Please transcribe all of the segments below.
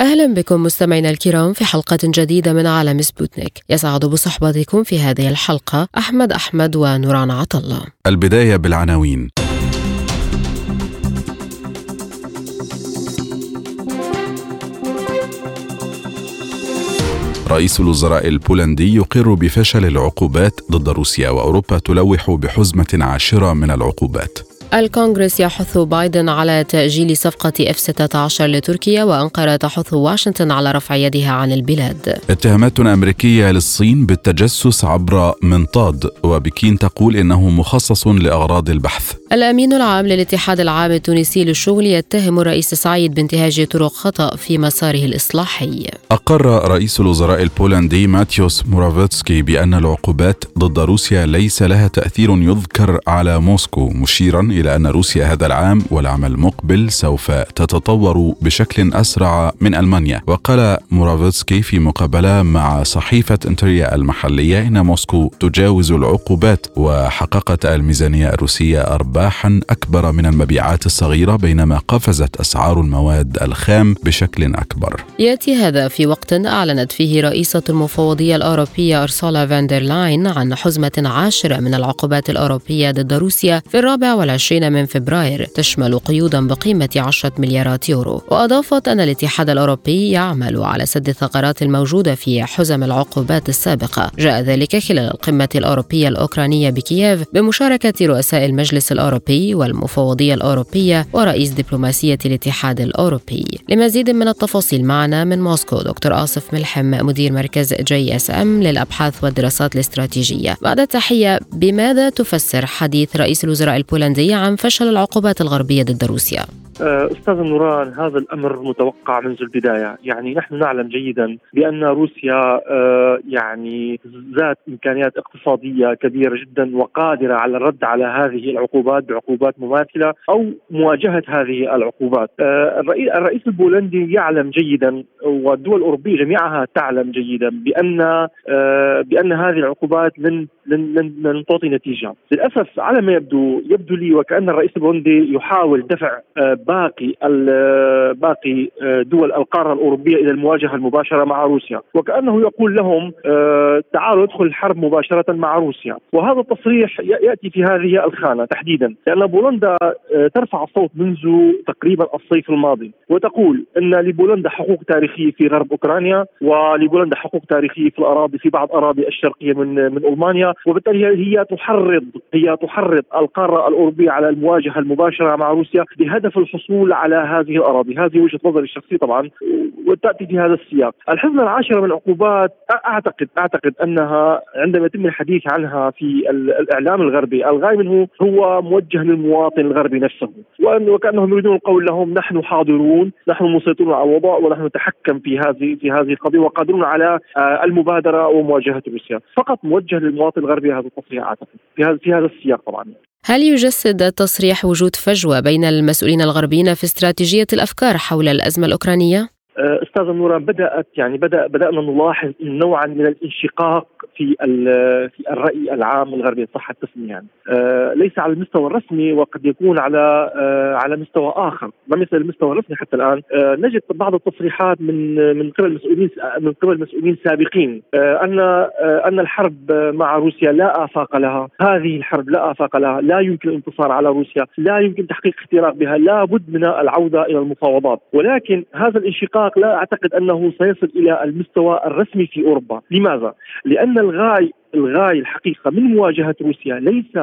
أهلا بكم مستمعينا الكرام في حلقة جديدة من عالم سبوتنيك. يسعد بصحبتكم في هذه الحلقة أحمد أحمد ونوران عطلة البداية بالعناوين. رئيس الوزراء البولندي يقر بفشل العقوبات ضد روسيا وأوروبا تلوح بحزمة عاشرة من العقوبات. الكونغرس يحث بايدن على تأجيل صفقة اف 16 لتركيا وأنقرة تحث واشنطن على رفع يدها عن البلاد. اتهامات أمريكية للصين بالتجسس عبر منطاد وبكين تقول إنه مخصص لأغراض البحث. الأمين العام للاتحاد العام التونسي للشغل يتهم الرئيس سعيد بانتهاج طرق خطأ في مساره الإصلاحي. أقر رئيس الوزراء البولندي ماتيوس مورافيتسكي بأن العقوبات ضد روسيا ليس لها تأثير يذكر على موسكو مشيرا إلى أن روسيا هذا العام والعام المقبل سوف تتطور بشكل أسرع من ألمانيا. وقال مورافيتسكي في مقابلة مع صحيفة انتيريا المحلية إن موسكو تتجاوز العقوبات وحققت الميزانية الروسية أرباحا أكبر من المبيعات الصغيرة بينما قفزت أسعار المواد الخام بشكل أكبر. يأتي هذا في وقت أعلنت فيه رئيسة المفوضية الأوروبية أرسولا فاندر لاين عن حزمة عاشرة من العقوبات الأوروبية ضد روسيا في الرابع والعشرين من فبراير تشمل قيودا بقيمة 10 مليارات يورو. وأضافت أن الاتحاد الأوروبي يعمل على سد الثغرات الموجودة في حزم العقوبات السابقة. جاء ذلك خلال القمة الأوروبية الأوكرانية بكييف بمشاركة رؤساء المجلس الأوروبي والمفوضية الأوروبية ورئيس دبلوماسية الاتحاد الأوروبي. لمزيد من التفاصيل معنا من موسكو دكتور آصف ملحم مدير مركز جي اس ام للأبحاث والدراسات الاستراتيجية. بعد التحية بماذا تفسر حديث رئيس الوزراء البولندي عن فشل العقوبات الغربية ضد روسيا. أستاذ نوران هذا الأمر متوقع منذ البداية، يعني نحن نعلم جيدا بأن روسيا آه، يعني ذات إمكانيات اقتصادية كبيرة جدا وقادرة على الرد على هذه العقوبات بعقوبات مماثلة أو مواجهة هذه العقوبات. آه، الرئيس البولندي يعلم جيدا والدول الأوروبية جميعها تعلم جيدا بأن بأن هذه العقوبات لن لن, لن تعطي نتيجة. للأسف على ما يبدو يبدو لي وكأن الرئيس البولندي يحاول دفع باقي باقي دول القارة الأوروبية إلى المواجهة المباشرة مع روسيا. وكأنه يقول لهم آه، تعالوا ادخل الحرب مباشرة مع روسيا. وهذا التصريح يأتي في هذه الخانة تحديدا. لأن بولندا آه، ترفع الصوت منذ تقريبا الصيف الماضي. وتقول إن لبولندا حقوق تاريخية في غرب أوكرانيا ولبولندا حقوق تاريخية في الأراضي في بعض أراضي الشرقية من من ألمانيا. وبالتالي هي تحرض هي تحرض القارة الأوروبية على المواجهة المباشرة مع روسيا بهدف الحصول الحصول على هذه الأراضي، هذه وجهة نظري الشخصية طبعا وتأتي في هذا السياق، الحزمه العاشره من العقوبات أعتقد أعتقد أنها عندما يتم الحديث عنها في الإعلام الغربي، الغاية منه هو موجه للمواطن الغربي نفسه، وكأنهم يريدون القول لهم نحن حاضرون، نحن مسيطرون على الوضع ونحن نتحكم في هذه في هذه القضية وقادرون على آه، المبادرة ومواجهة روسيا، فقط موجه للمواطن الغربي هذا التصريح أعتقد. في هذا في هذا السياق طبعا. هل يجسد التصريح وجود فجوة بين المسؤولين الغربيين في استراتيجية الأفكار حول الأزمة الأوكرانية؟ أه، أستاذ نورا بدأت يعني بدا بدأنا نلاحظ نوعا من الانشقاق في في الرأي العام الغربي صح التسميه يعني آه ليس على المستوى الرسمي وقد يكون على آه على مستوى آخر. لم يصل المستوى الرسمي حتى الآن؟ آه نجد بعض التصريحات من من قبل مسؤولين من قبل مسؤولين سابقين. آه أن آه أن الحرب مع روسيا لا آفاق لها. هذه الحرب لا آفاق لها. لا يمكن الانتصار على روسيا. لا يمكن تحقيق اختراق بها. لا بد من العودة إلى المفاوضات. ولكن هذا الانشقاق لا أعتقد أنه سيصل إلى المستوى الرسمي في أوروبا. لماذا؟ لأن الغاية الغاية الحقيقة من مواجهة روسيا ليس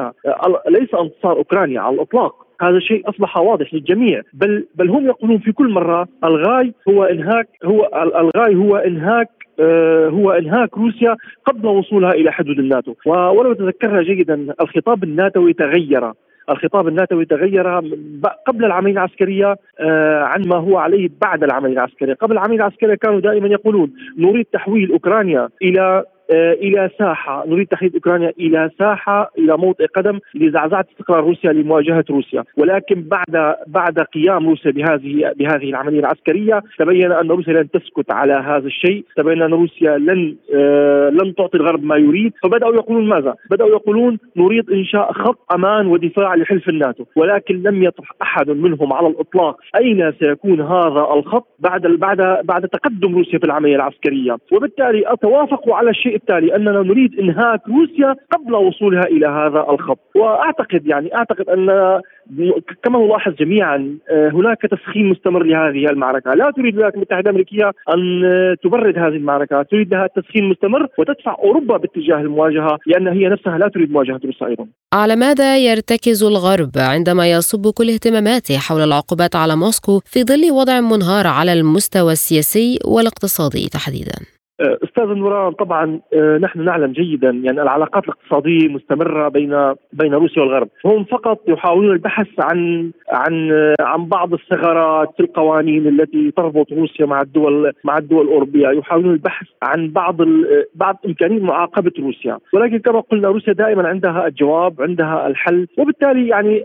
ليس انتصار أوكرانيا على الإطلاق. هذا الشيء أصبح واضح للجميع. بل بل هم يقولون في كل مرة الغاي هو إنهاك هو الغاي هو إنهاك آه، هو إنهاك روسيا قبل وصولها إلى حدود الناتو. ولو تذكرنا جيدا الخطاب الناتوي تغير. الخطاب الناتوي تغير قبل العملية العسكرية آه، عن ما هو عليه بعد العملية العسكرية، قبل العملية العسكرية كانوا دائما يقولون نريد تحويل أوكرانيا إلى إلى ساحة. نريد تحديد أوكرانيا إلى ساحة إلى موطئ قدم لزعزعة استقرار روسيا لمواجهة روسيا. ولكن بعد بعد قيام روسيا بهذه بهذه العملية العسكرية تبين أن روسيا لن تسكت على هذا الشيء. تبين أن روسيا لن آه، لن تعطي الغرب ما يريد. فبدأوا يقولون ماذا؟ بدأوا يقولون نريد إنشاء خط أمان ودفاع لحلف الناتو. ولكن لم يطرح أحد منهم على الإطلاق أين سيكون هذا الخط بعد بعد بعد تقدم روسيا في العملية العسكرية. وبالتالي اتوافقوا على الشيء التالي أننا نريد إنهاك روسيا قبل وصولها إلى هذا الخط وأعتقد يعني أعتقد أن كما نلاحظ جميعا آه، هناك تسخين مستمر لهذه المعركة، لا تريد الولايات المتحدة الأمريكية أن تبرد هذه المعركة، تريد لها تسخين مستمر وتدفع أوروبا باتجاه المواجهة لأن هي نفسها لا تريد مواجهة روسيا أيضا. على ماذا يرتكز الغرب عندما يصب كل اهتماماته حول العقوبات على موسكو في ظل وضع منهار على المستوى السياسي والاقتصادي تحديدا؟ أستاذ نوران طبعا آه، نحن نعلم جيدا يعني العلاقات الاقتصادية مستمرة بين بين روسيا والغرب، هم فقط يحاولون البحث عن عن آه، عن بعض الثغرات في القوانين التي تربط روسيا مع الدول مع الدول الأوروبية، يحاولون البحث عن بعض بعض إمكانية معاقبة روسيا، ولكن كما قلنا روسيا دائما عندها الجواب، عندها الحل، وبالتالي يعني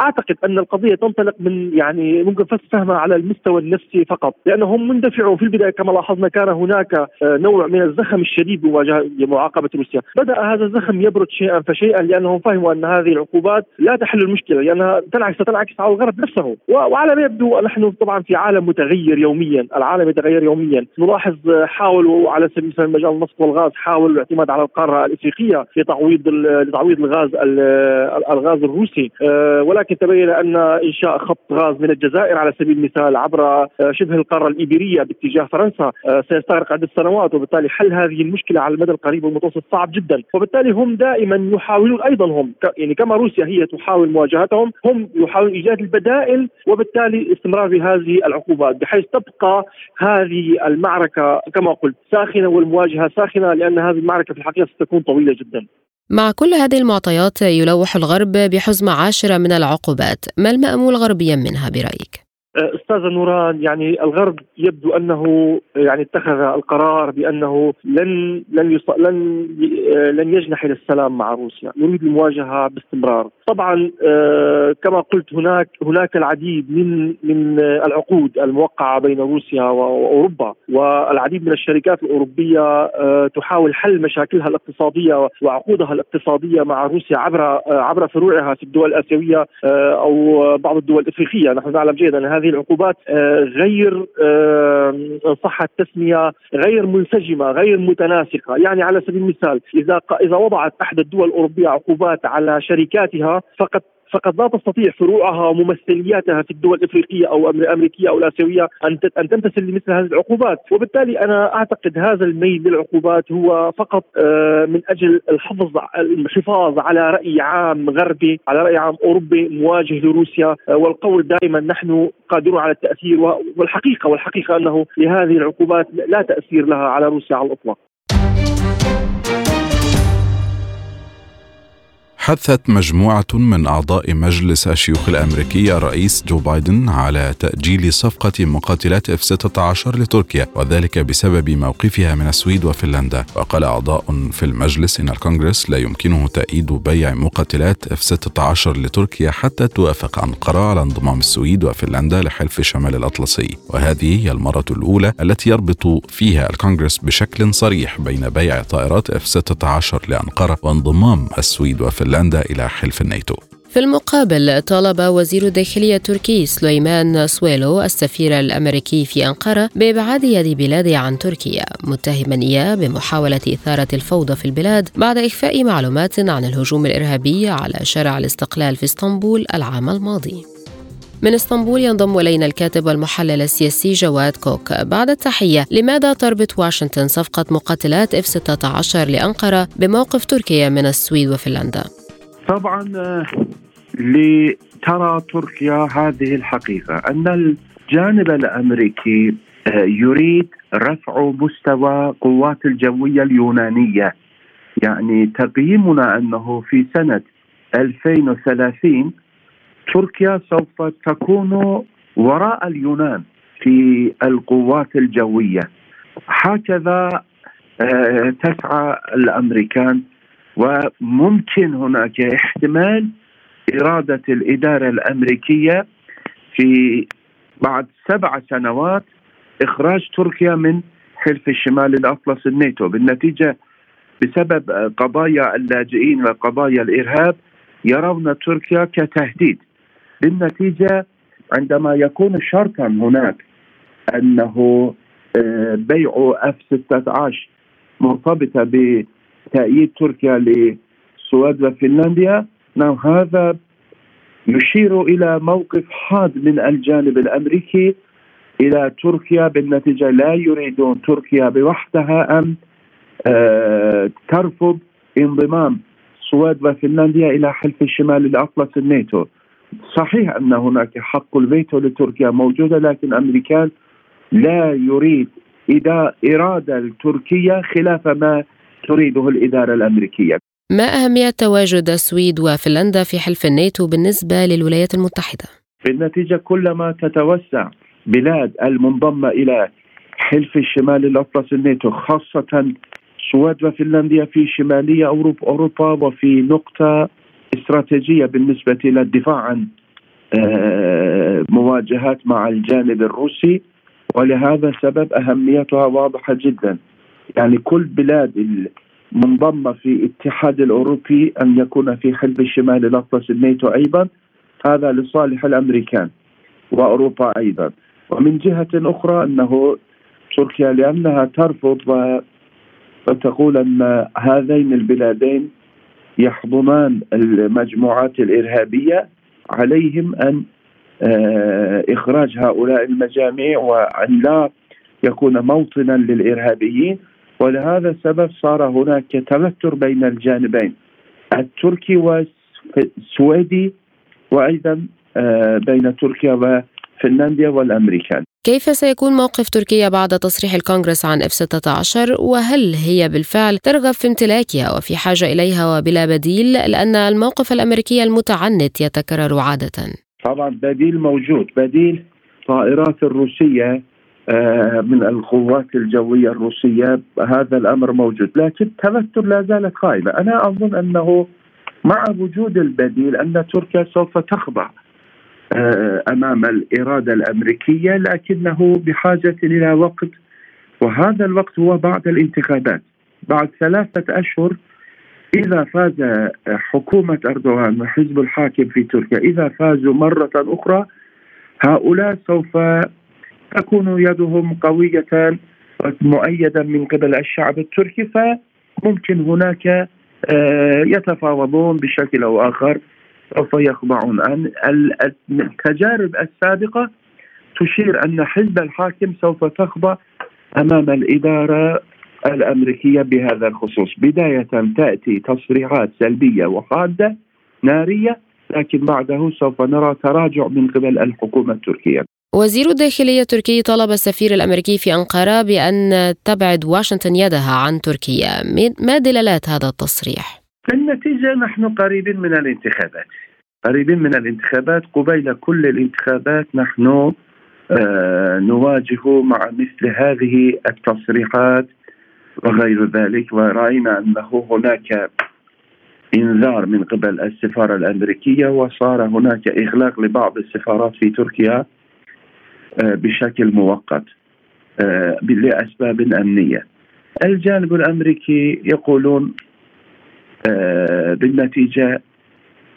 أعتقد أن القضية تنطلق من يعني ممكن فهمها على المستوى النفسي فقط لأنهم مندفعوا في البداية كما لاحظنا كان هناك آه، نوع من الزخم الشديد بمواجهه بمعاقبة روسيا. بدأ هذا الزخم يبرد شيئا فشيئا لأنهم فهموا أن هذه العقوبات لا تحل المشكلة لأنها تنعكس ستنعكس على الغرب نفسه. وعلى ما يبدو نحن طبعا في عالم متغير يوميا العالم يتغير يوميا. نلاحظ آه، حاولوا على سبيل المثال مجال النفط والغاز حاولوا الاعتماد على القارة الإفريقية لتعويض لتعويض الغاز الغاز الروسي. آه، ولكن ولكن تبين أن إنشاء خط غاز من الجزائر على سبيل المثال عبر آه، شبه القارة الإيبيرية باتجاه فرنسا آه، سيستغرق عده سنوات وبالتالي حل هذه المشكلة على المدى القريب والمتوسط صعب جدا. وبالتالي هم دائما يحاولون أيضا هم يعني كما روسيا هي تحاول مواجهتهم هم يحاولون إيجاد البدائل وبالتالي استمرار بهذه العقوبات بحيث تبقى هذه المعركة كما قلت ساخنة والمواجهة ساخنة لأن هذه المعركة في الحقيقة ستكون طويلة جدا. مع كل هذه المعطيات يلوح الغرب بحزمة عاشرة من العقوبات ما المأمول غربيا منها برأيك؟ أستاذ نوران يعني الغرب يبدو أنه يعني اتخذ القرار بأنه لن لن. لن لن يجنح إلى السلام مع روسيا، يريد المواجهة باستمرار. طبعا آه، كما قلت هناك هناك العديد من من العقود الموقعة بين روسيا وأوروبا والعديد من الشركات الأوروبية آه، تحاول حل مشاكلها الاقتصادية وعقودها الاقتصادية مع روسيا عبر آه، عبر فروعها في الدول الآسيوية أو بعض الدول الإفريقية، نحن نعلم جيدا هذه هذه العقوبات آه، غير آه، صح التسمية غير منسجمة غير متناسقة. يعني على سبيل المثال إذا إذا وضعت احدى الدول الأوروبية عقوبات على شركاتها فقد فقد لا تستطيع فروعها وممثلياتها في الدول الإفريقية أو الأمريكية أو الآسيوية أن أن تمتثل لمثل هذه العقوبات، وبالتالي أنا أعتقد هذا الميل للعقوبات هو فقط آه، من أجل الحفظ الحفاظ على رأي عام غربي، على رأي عام أوروبي مواجه لروسيا آه، والقول دائما نحن قادرون على التأثير والحقيقة والحقيقة أنه لهذه العقوبات لا تأثير لها على روسيا على الإطلاق. حثت مجموعة من أعضاء مجلس الشيوخ الأمريكي الرئيس جو بايدن على تأجيل صفقة مقاتلات اف 16 لتركيا وذلك بسبب موقفها من السويد وفنلندا. وقال أعضاء في المجلس إن الكونغرس لا يمكنه تأييد بيع مقاتلات اف 16 لتركيا حتى توافق أنقرة على انضمام السويد وفنلندا لحلف شمال الأطلسي. وهذه هي المرة الأولى التي يربط فيها الكونغرس بشكل صريح بين بيع طائرات اف 16 لأنقرة وانضمام السويد وفنلندا. فنلندا إلى حلف الناتو. في المقابل طالب وزير الداخلية التركي سليمان سويلو السفير الأمريكي في أنقرة بإبعاد يد بلاده عن تركيا متهما إياه بمحاولة إثارة الفوضى في البلاد بعد إخفاء معلومات عن الهجوم الإرهابي على شارع الاستقلال في إسطنبول العام الماضي. من إسطنبول ينضم إلينا الكاتب والمحلل السياسي جواد كوك. بعد التحية لماذا تربط واشنطن صفقة مقاتلات إف 16 لأنقرة بموقف تركيا من السويد وفنلندا؟ طبعا آه، لترى تركيا هذه الحقيقة أن الجانب الأمريكي آه، يريد رفع مستوى قوات الجوية اليونانية. يعني تقييمنا أنه في سنة 2030 تركيا سوف تكون وراء اليونان في القوات الجوية. هكذا آه، تسعى الأمريكان وممكن هناك احتمال إرادة الإدارة الأمريكية في بعد سبع سنوات إخراج تركيا من حلف الشمال الاطلسي الناتو. بالنتيجة بسبب قضايا اللاجئين وقضايا الإرهاب يرون تركيا كتهديد. بالنتيجة عندما يكون شرطا هناك أنه آه، بيع أف 16 مرتبطة بتأييد تركيا لسويد وفنلنديا نعم هذا يشير إلى موقف حاد من الجانب الأمريكي إلى تركيا بالنتيجة لا يريدون تركيا بوحدها أن آه، ترفض انضمام السويد وفنلنديا إلى حلف الشمال الاطلسي الناتو. صحيح أن هناك حق الفيتو لتركيا موجودة لكن الأمريكان لا يريد إذا إرادة التركية خلاف ما تريده الإدارة الأمريكية ما أهمية تواجد السويد وفنلندا في حلف الناتو بالنسبة للولايات المتحدة؟ في النتيجة كلما تتوسع بلاد المنضمة إلى حلف الشمال الأطلسي الناتو خاصة السويد وفنلنديا في شمالية أوروبا, أوروبا وفي نقطة استراتيجية بالنسبة إلى الدفاع عن آه، مواجهات مع الجانب الروسي ولهذا السبب أهميتها واضحة جدا يعني كل بلاد المنضمة في الاتحاد الأوروبي أن يكون في حلف الشمال الأطلسي الناتو أيضا هذا لصالح الأمريكان وأوروبا أيضا. ومن جهة أخرى أنه تركيا لأنها ترفض وتقول أن هذين البلادين يحضنان المجموعات الإرهابية عليهم أن آه، إخراج هؤلاء المجاميع وأن لا يكون موطنا للإرهابيين. ولهذا السبب صار هناك توتر بين الجانبين التركي والسويدي وأيضا آه، بين تركيا وفنلنديا والأمريكان كيف سيكون موقف تركيا بعد تصريح الكونغرس عن اف 16 وهل هي بالفعل ترغب في امتلاكها وفي حاجة إليها وبلا بديل لأن الموقف الأمريكي المتعنت يتكرر عادة؟ طبعا بديل موجود بديل طائرات الروسية من القوات الجوية الروسية هذا الأمر موجود. لكن التوتر لا زالت قائمة. أنا أظن أنه مع وجود البديل أن تركيا سوف تخضع آه، أمام الإرادة الأمريكية لكنه بحاجة إلى وقت. وهذا الوقت هو بعد الانتخابات. بعد ثلاثة أشهر إذا فاز حكومة أردوغان وحزب الحاكم في تركيا إذا فازوا مرة أخرى هؤلاء سوف تكون يدهم قوية مؤيدا من قبل الشعب التركي فممكن هناك آه، يتفاوضون بشكل أو آخر سوف يخضعون. التجارب السابقة تشير أن حزب الحاكم سوف تخضع أمام الإدارة الأمريكية بهذا الخصوص. بداية تأتي تصريحات سلبية وحادة نارية لكن بعده سوف نرى تراجع من قبل الحكومة التركية. وزير الداخلية التركي طلب السفير الأمريكي في أنقرة بأن تبعد واشنطن يدها عن تركيا. ما دلالات هذا التصريح؟ النتيجة نحن قريبين من الانتخابات. قريبين من الانتخابات. قبيل كل الانتخابات نحن آه نواجه مع مثل هذه التصريحات وغير ذلك. ورأينا أنه هناك انذار من قبل السفارة الأمريكية وصار هناك إغلاق لبعض السفارات في تركيا. بشكل مؤقت آه، لأسباب أمنية. الجانب الأمريكي يقولون آه، بالنتيجة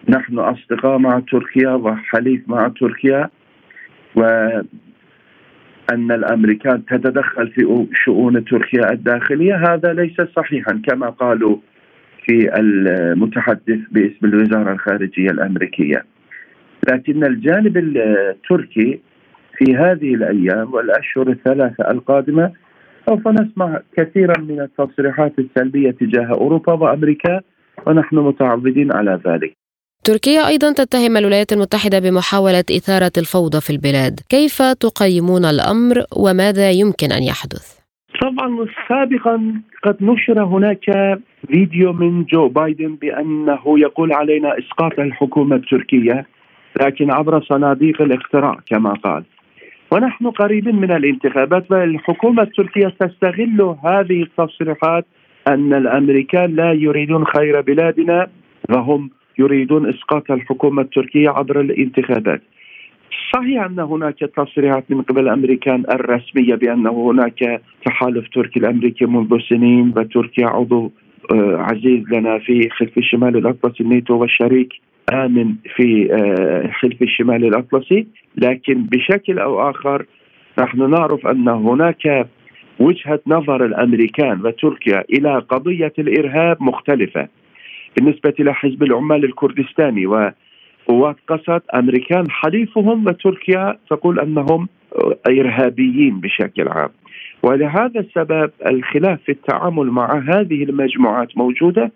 نحن أصدقاء مع تركيا وحليف مع تركيا وأن الأمريكان تتدخل في شؤون تركيا الداخلية هذا ليس صحيحا كما قالوا في المتحدث باسم الوزارة الخارجية الأمريكية لكن الجانب التركي في هذه الأيام والأشهر الثلاثة القادمة سوف نسمع كثيرا من التصريحات السلبية تجاه أوروبا وأمريكا ونحن متعودين على ذلك. تركيا أيضا تتهم الولايات المتحدة بمحاولة إثارة الفوضى في البلاد، كيف تقيمون الأمر وماذا يمكن أن يحدث؟ طبعا سابقا قد نشر هناك فيديو من جو بايدن بأنه يقول علينا إسقاط الحكومة التركية لكن عبر صناديق الاقتراع كما قال. ونحن قريبين من الانتخابات والحكومة التركية تستغل هذه التصريحات أن الأمريكان لا يريدون خير بلادنا وهم يريدون إسقاط الحكومة التركية عبر الانتخابات. صحيح أن هناك تصريحات من قبل الأمريكان الرسمية بأنه هناك تحالف تركي الأمريكي منذ سنين وتركيا عضو آه، عزيز لنا في حلف الشمال الأطلسي الناتو والشريك. آمن في آه، حلف الشمال الأطلسي لكن بشكل أو آخر نحن نعرف أن هناك وجهة نظر الأمريكان وتركيا إلى قضية الإرهاب مختلفة بالنسبة إلى حزب العمال الكردستاني وقوات قسد أمريكان حليفهم وتركيا تقول أنهم إرهابيين بشكل عام. ولهذا السبب الخلاف في التعامل مع هذه المجموعات موجودة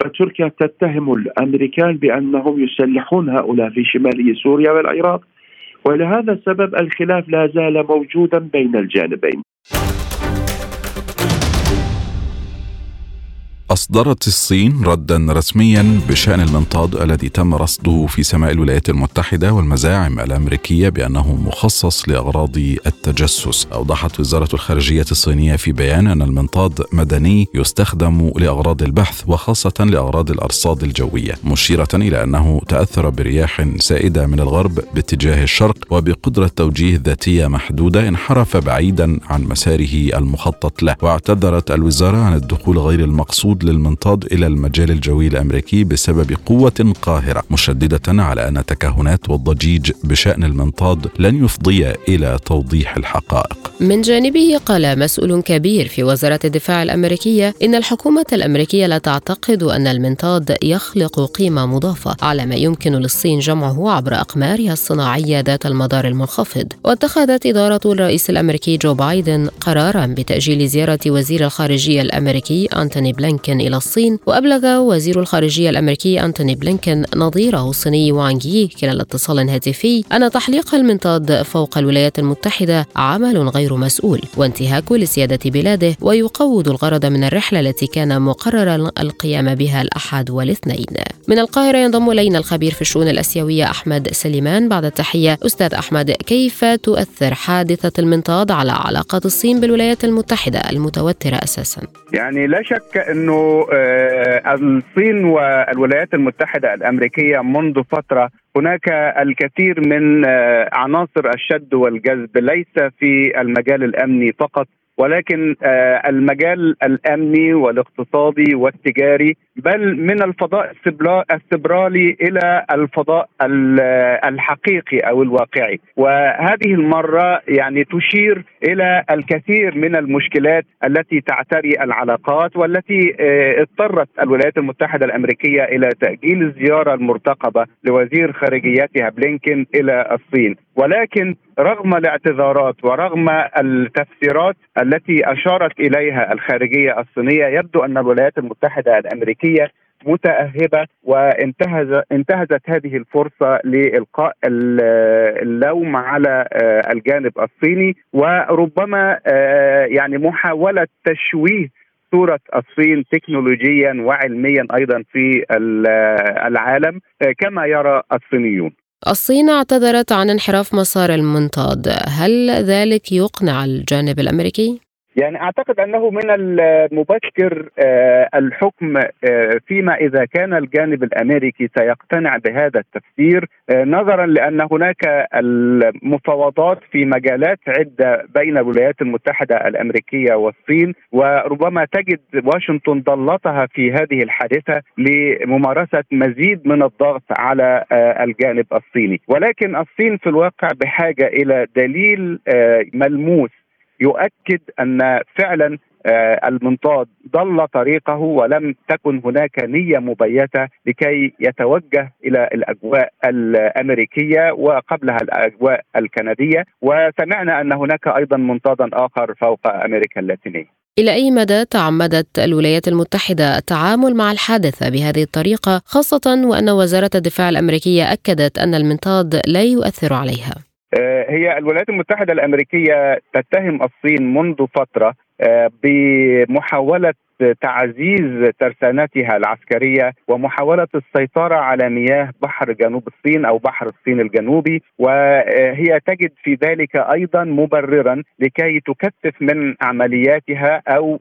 فتركيا تتهم الأمريكان بأنهم يسلحون هؤلاء في شمالي سوريا والعراق ولهذا السبب الخلاف لا زال موجودا بين الجانبين. أصدرت الصين ردا رسميا بشأن المنطاد الذي تم رصده في سماء الولايات المتحدة والمزاعم الأمريكية بأنه مخصص لأغراض التجسس. أوضحت وزارة الخارجية الصينية في بيان أن المنطاد مدني يستخدم لأغراض البحث وخاصة لأغراض الأرصاد الجوية مشيرة إلى أنه تأثر برياح سائدة من الغرب باتجاه الشرق وبقدرة توجيه ذاتية محدودة انحرف بعيدا عن مساره المخطط له. واعتذرت الوزارة عن الدخول غير المقصود للمنطاد إلى المجال الجوي الأمريكي بسبب قوة قاهرة مشددة على أن التكهنات والضجيج بشأن المنطاد لن يفضي إلى توضيح الحقائق. من جانبه قال مسؤول كبير في وزارة الدفاع الأمريكية إن الحكومة الأمريكية لا تعتقد أن المنطاد يخلق قيمة مضافة على ما يمكن للصين جمعه عبر أقمارها الصناعية ذات المدار المنخفض. واتخذت إدارة الرئيس الأمريكي جو بايدن قرارا بتأجيل زيارة وزير الخارجية الأمريكي أنتوني بلينكن إلى الصين وأبلغ وزير الخارجية الأمريكي أنتوني بلينكن نظيره الصيني وانغ يي خلال اتصال هاتفي أن تحليق المنطاد فوق الولايات المتحدة عمل غير مسؤول وانتهاك لسيادة بلاده ويقوض الغرض من الرحلة التي كان مقررا القيام بها الأحد والاثنين. من القاهرة ينضم إلينا الخبير في الشؤون الأسيوية أحمد سليمان. بعد التحية أستاذ أحمد كيف تؤثر حادثة المنطاد على علاقات الصين بالولايات المتحدة المتوترة أساسا؟ يعني لا شك أنه آه، الصين والولايات المتحدة الأمريكية منذ فترة هناك الكثير من آه، عناصر الشد والجذب ليس في المجال الأمني فقط ولكن آه، المجال الأمني والاقتصادي والتجاري بل من الفضاء السبرالي إلى الفضاء الحقيقي أو الواقعي. وهذه المرة يعني تشير إلى الكثير من المشكلات التي تعتري العلاقات والتي آه، اضطرت الولايات المتحدة الأمريكية إلى تأجيل الزيارة المرتقبة لوزير خارجيتها بلينكن إلى الصين. ولكن رغم الاعتذارات ورغم التفسيرات التي أشارت إليها الخارجية الصينية يبدو أن الولايات المتحدة الأمريكية متأهبة وانتهز انتهزت هذه الفرصة لإلقاء اللوم على آه، الجانب الصيني وربما آه، يعني محاولة تشويه صورة الصين تكنولوجيا وعلميا أيضا في العالم آه، كما يرى الصينيون. الصين اعتذرت عن انحراف مسار المنطاد. هل ذلك يقنع الجانب الأمريكي؟ يعني أعتقد أنه من المبكر آه، الحكم آه، فيما إذا كان الجانب الأمريكي سيقتنع بهذا التفسير آه، نظرا لأن هناك المفاوضات في مجالات عدة بين الولايات المتحدة الأمريكية والصين وربما تجد واشنطن ضلتها في هذه الحادثة لممارسة مزيد من الضغط على الجانب الصيني. ولكن الصين في الواقع بحاجة إلى دليل ملموس يؤكد أن فعلا آه، المنطاد ضل طريقه ولم تكن هناك نية مبيتة لكي يتوجه إلى الأجواء الأمريكية وقبلها الأجواء الكندية وسمعنا أن هناك أيضا منطادا آخر فوق أمريكا اللاتينية. إلى أي مدى تعمدت الولايات المتحدة التعامل مع الحادثة بهذه الطريقة خاصة وأن وزارة الدفاع الأمريكية أكدت أن المنطاد لا يؤثر عليها؟ آه، هي الولايات المتحدة الأمريكية تتهم الصين منذ فترة آه، بمحاولة تعزيز ترسانتها العسكرية ومحاولة السيطرة على مياه بحر جنوب الصين أو بحر الصين الجنوبي وهي تجد في ذلك أيضا مبررا لكي تكثف من عملياتها أو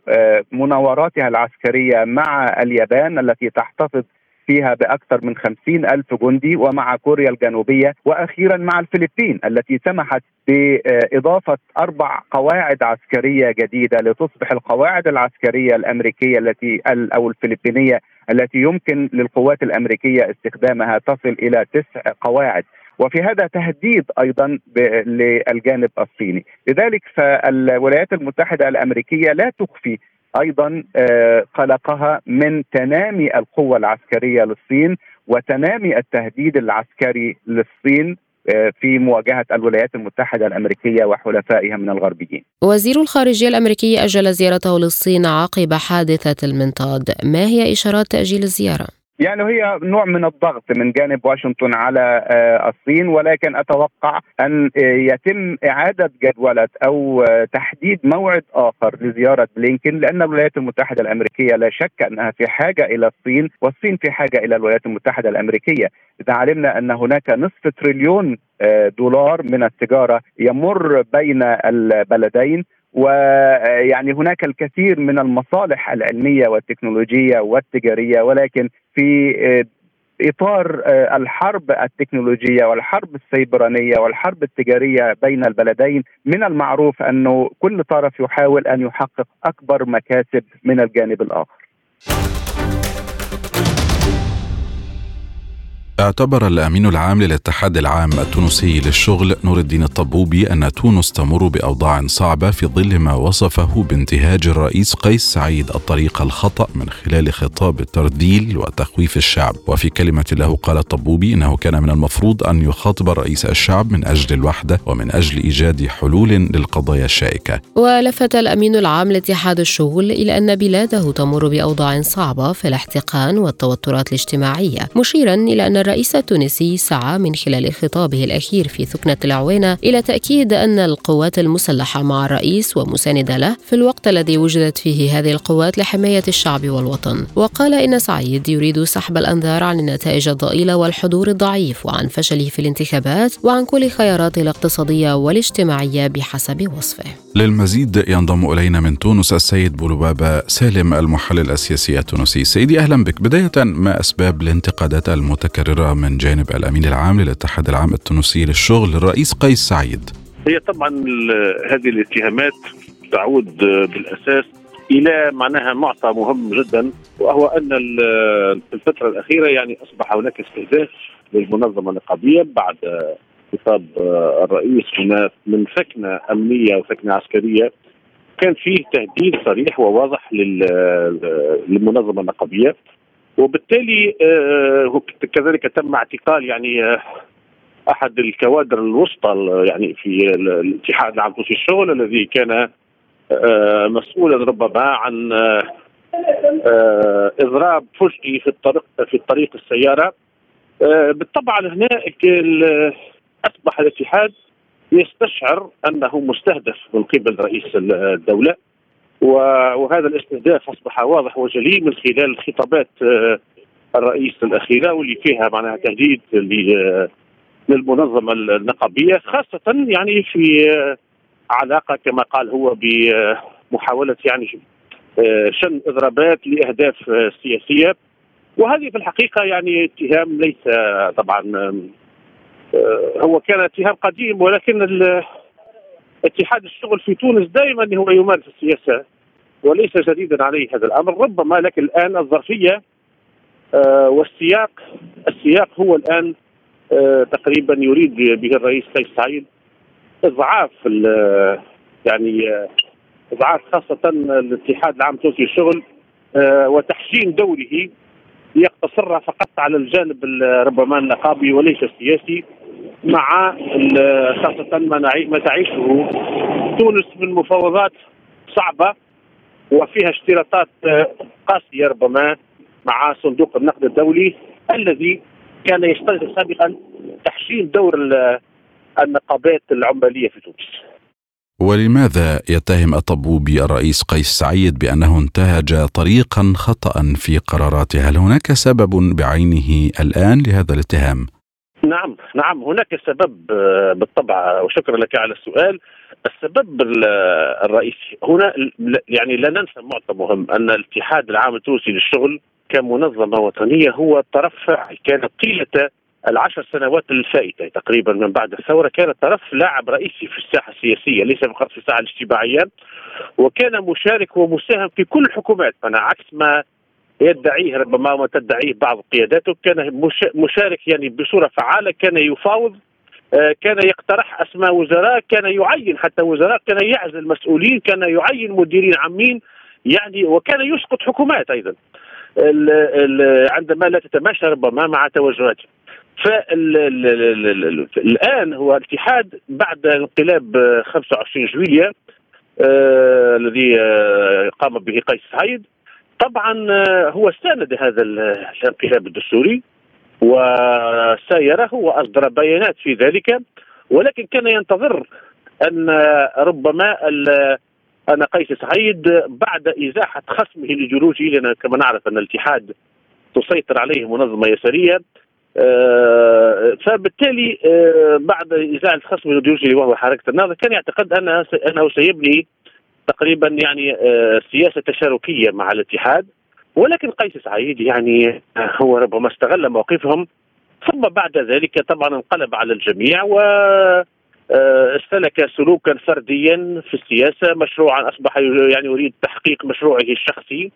مناوراتها العسكرية مع اليابان التي تحتفظ فيها بأكثر من خمسين ألف جندي ومع كوريا الجنوبية وأخيرا مع الفلبين التي سمحت بإضافة أربع قواعد عسكرية جديدة لتصبح القواعد العسكرية الأمريكية التي أو الفلبينية التي يمكن للقوات الأمريكية استخدامها تصل إلى تسع قواعد. وفي هذا تهديد أيضا للجانب الصيني، لذلك فالولايات المتحدة الأمريكية لا تخفي أيضا آه، قلقها من تنامي القوة العسكرية للصين وتنامي التهديد العسكري للصين آه، في مواجهة الولايات المتحدة الأمريكية وحلفائها من الغربيين. وزير الخارجية الأمريكي أجل زيارته للصين عقب حادثة المنطاد، ما هي إشارات تأجيل الزيارة؟ يعني هي نوع من الضغط من جانب واشنطن على آه، الصين ولكن أتوقع أن آه، يتم إعادة جدولة أو آه، تحديد موعد آخر لزيارة بلينكن لأن الولايات المتحدة الأمريكية لا شك أنها في حاجة إلى الصين والصين في حاجة إلى الولايات المتحدة الأمريكية. إذا علمنا أن هناك نصف تريليون دولار من التجارة يمر بين البلدين ويعني هناك الكثير من المصالح العلمية والتكنولوجية والتجارية ولكن في إطار الحرب التكنولوجية والحرب السيبرانية والحرب التجارية بين البلدين من المعروف أنه كل طرف يحاول أن يحقق أكبر مكاسب من الجانب الآخر. اعتبر الأمين العام للاتحاد العام التونسي للشغل نور الدين الطبوبي أن تونس تمر بأوضاع صعبة في ظل ما وصفه بانتهاج الرئيس قيس سعيد الطريق الخطأ من خلال خطاب الترديل وتخويف الشعب. وفي كلمة له قال الطبوبي إنه كان من المفروض أن يخاطب الرئيس الشعب من أجل الوحدة ومن أجل إيجاد حلول للقضايا الشائكة. ولفت الأمين العام لاتحاد الشغل إلى أن بلاده تمر بأوضاع صعبة في الاحتقان والتوترات الاجتماعية مشيرا إلى أن الرئيس التونسي سعى من خلال خطابه الأخير في ثكنة العوينة إلى تأكيد أن القوات المسلحة مع الرئيس ومساندة له في الوقت الذي وجدت فيه هذه القوات لحماية الشعب والوطن. وقال إن سعيد يريد سحب الأنظار عن النتائج الضئيلة والحضور الضعيف وعن فشله في الانتخابات وعن كل خياراته الاقتصادية والاجتماعية بحسب وصفه. للمزيد ينضم إلينا من تونس السيد بولبابا سالم المحلل السياسي التونسي. سيدي أهلا بك. بداية ما أسباب الانتقادات المتكررة مبررة من جانب الأمين العام للاتحاد العام التونسي للشغل الرئيس قيس سعيد. هي طبعا هذه الاتهامات تعود بالأساس إلى معناها معطى مهم جدا وهو أن في الفترة الأخيرة يعني أصبح هناك استهداف للمنظمة النقابية بعد خطاب الرئيس من ثكنه أمنية وثكنه عسكرية. كان فيه تهديد صريح وواضح للمنظمة النقابية. وبالتالي آه، كذلك تم اعتقال يعني آه، أحد الكوادر الوسطى يعني في الاتحاد العام التونسي الشغل الذي كان آه، مسؤولا ربما عن إضراب فجئي في الطريق في الطريق السيارة. بالطبع هنا أصبح الاتحاد يستشعر أنه مستهدف من قبل رئيس الدولة. وهذا الاستهداف أصبح واضح وجلي من خلال خطابات آه، الرئيس الأخيرة واللي فيها معناها تهديد للمنظمة النقابية خاصة يعني في آه، علاقة كما قال هو بمحاولة يعني آه، شن إضرابات لأهداف سياسية. وهذه في الحقيقة يعني اتهام ليس طبعا هو كان اتهام قديم ولكن اتحاد الشغل في تونس دائما هو يمارس السياسة وليس جديدا عليه هذا الأمر. ربما لكن الآن الظرفية آه والسياق السياق هو الآن آه تقريبا يريد به الرئيس قيس سعيد إضعاف يعني آه إضعاف خاصة الاتحاد العام التونسي للشغل وتحسين دوره يقتصر فقط على الجانب ربما النقابي وليس السياسي. مع خاصة ما تعيشه تونس من مفاوضات صعبة وفيها اشتراطات قاسية ربما مع صندوق النقد الدولي الذي كان يشترط سابقا تحسين دور النقابات العمالية في تونس ولماذا يتهم الطبوبي الرئيس قيس سعيد بأنه انتهج طريقا خطا في قراراته؟ هل هناك سبب بعينه الآن لهذا الاتهام؟ نعم نعم هناك سبب آه، بالطبع وشكرا لك على السؤال. السبب الرئيسي هنا يعني لا ننسى معطى مهم أن الاتحاد العام التونسي للشغل كمنظمة وطنية هو طرف كان طيله العشر سنوات الفائتة تقريبا من بعد الثورة كان طرف لاعب رئيسي في الساحة السياسية ليس فقط في الساحة الاجتماعية وكان مشارك ومساهم في كل الحكومات فانا عكس ما يدعيه ربما ما تدعيه بعض قياداته كان مشارك يعني بصورة فعالة كان يفاوض آه، كان يقترح أسماء وزراء كان يعين حتى وزراء كان يعزل مسؤولين كان يعين مديرين عامين يعني وكان يسقط حكومات أيضا. عندما لا تتماشى ربما مع توجهاته. فالآن هو الاتحاد بعد انقلاب 25 جويليا آه الذي آه قام به قيس سعيد طبعا آه هو ساند هذا الانقلاب الدستوري وسايره وأصدر بيانات في ذلك ولكن كان ينتظر أن ربما ان قيس سعيد بعد إزاحة خصمه الايديولوجي لأن كما نعرف أن الاتحاد تسيطر عليه منظمة يسارية آه، فبالتالي آه، بعد إزاحة الخصم الايديولوجي وهو حركة النهضة كان يعتقد انه أنه سيبني تقريبا يعني آه، سياسة تشاركية مع الاتحاد ولكن قيس سعيد يعني هو ربما استغل موقفهم. ثم بعد ذلك طبعا انقلب على الجميع و آه، استلك سلوكا فرديا في السياسة مشروعا أصبح يعني يريد تحقيق مشروعه الشخصي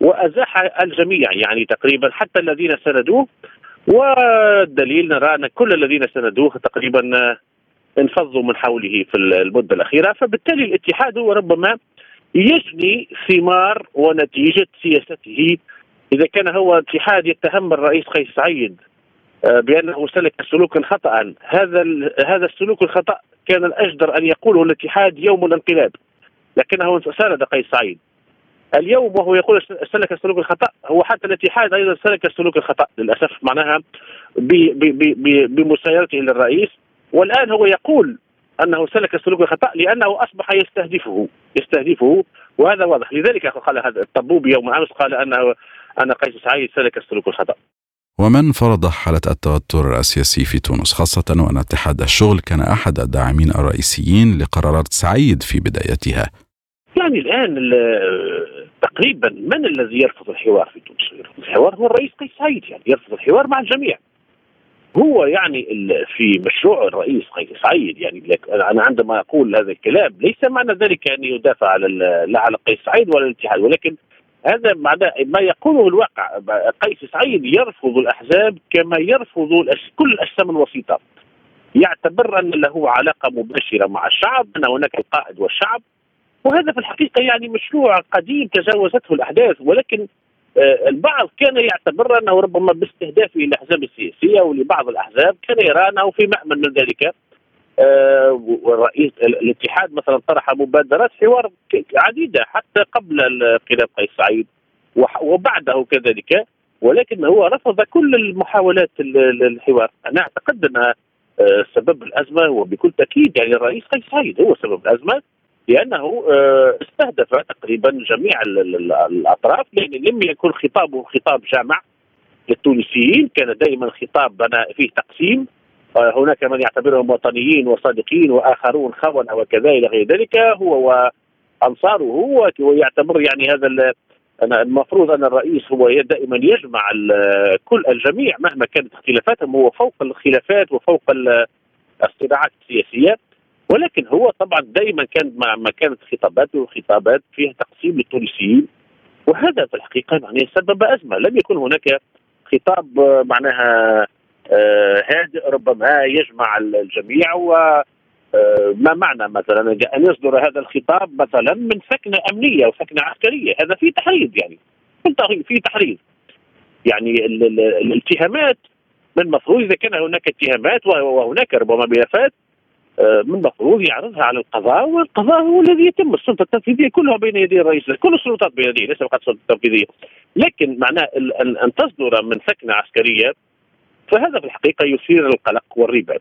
وأزاح الجميع يعني تقريبا حتى الذين سندوه. والدليل نرى أن كل الذين سندوه تقريبا انفضوا من حوله في المدة الأخيرة فبالتالي الاتحاد هو ربما يجني ثمار ونتيجة سياسته. إذا كان هو اتحاد يتهم الرئيس قيس سعيد آه، بأنه سلك سلوكا خطأ هذا هذا السلوك الخطأ كان الأجدر أن يقوله الاتحاد يوم الانقلاب لكنه ساند قيس سعيد. اليوم وهو يقول سلك السلوك الخطأ هو حتى الاتحاد أيضا سلك السلوك الخطأ للأسف معناها بمسايرته للرئيس. والآن هو يقول أنه سلك السلوك الخطأ لأنه أصبح يستهدفه يستهدفه وهذا واضح. لذلك قال هذا الطبوب يوم أمس قال انه أن قيس سعيد سلك السلوك الخطأ. ومن فرض حالة التوتر السياسي في تونس خاصة وأن اتحاد الشغل كان أحد الداعمين الرئيسيين لقرارات سعيد في بدايتها. يعني الآن تقريبا من الذي يرفض الحوار في تونس؟ الحوار هو الرئيس قيس سعيد يعني يرفض الحوار مع الجميع. هو يعني في مشروع الرئيس قيس سعيد يعني أنا عندما أقول هذا الكلام ليس معنى ذلك اني يدافع على لا على قيس سعيد ولا الاتحاد ولكن هذا معناه ما يقوله الواقع. قيس سعيد يرفض الأحزاب كما يرفض كل الأجسام الوسيطة. يعتبر أن له علاقة مباشرة مع الشعب أن هناك القائد والشعب وهذا في الحقيقة يعني مشروع قديم تجاوزته الأحداث ولكن البعض كان يعتبر أنه ربما باستهدافه للاحزاب السياسيه ولبعض الأحزاب كان يرى أنه في مأمن من ذلك. آه، ورئيس الاتحاد مثلا طرح مبادرات حوار عديدة حتى قبل انقلاب قيس سعيد وبعده كذلك. ولكن هو رفض كل المحاولات الحوار. أنا أعتقد ان آه، سبب الأزمة وبكل تأكيد يعني الرئيس قيس سعيد هو سبب الأزمة. لأنه آه، استهدف تقريبا جميع الأطراف لأن لم يكن خطابه خطاب جامع للتونسيين. كان دائما خطاب فيه تقسيم. آه، هناك من يعتبرهم وطنيين وصادقين وآخرون خونه وكذا إلى غير ذلك. هو وأنصاره ويعتبر يعني هذا المفروض أن الرئيس هو دائما يجمع كل الجميع مهما كانت اختلافاتهم. هو فوق الخلافات وفوق الصراعات السياسية. ولكن هو طبعا دائما كان ما كانت خطاباته خطابات فيها تقسيم للتونسيين وهذا في الحقيقة يعني سبب أزمة. لم يكن هناك خطاب معناها آه، هادئ ربما يجمع الجميع و آه، ما معنى مثلا أن يصدر هذا الخطاب مثلا من سكنة أمنية أو سكنة عسكرية؟ هذا في تحريض يعني في تحريض يعني الاتهامات من المفروض إذا كان هناك اتهامات وهناك ربما ملفات من المفروض يعرضها على القضاء والقضاء هو الذي يتم السلطة التنفيذية كلها بين يدي الرئيس كل السلطات بين يديه ليس فقط السلطة التنفيذية. لكن معناه أن تصدر من سكنة عسكرية فهذا في الحقيقة يثير القلق والريبه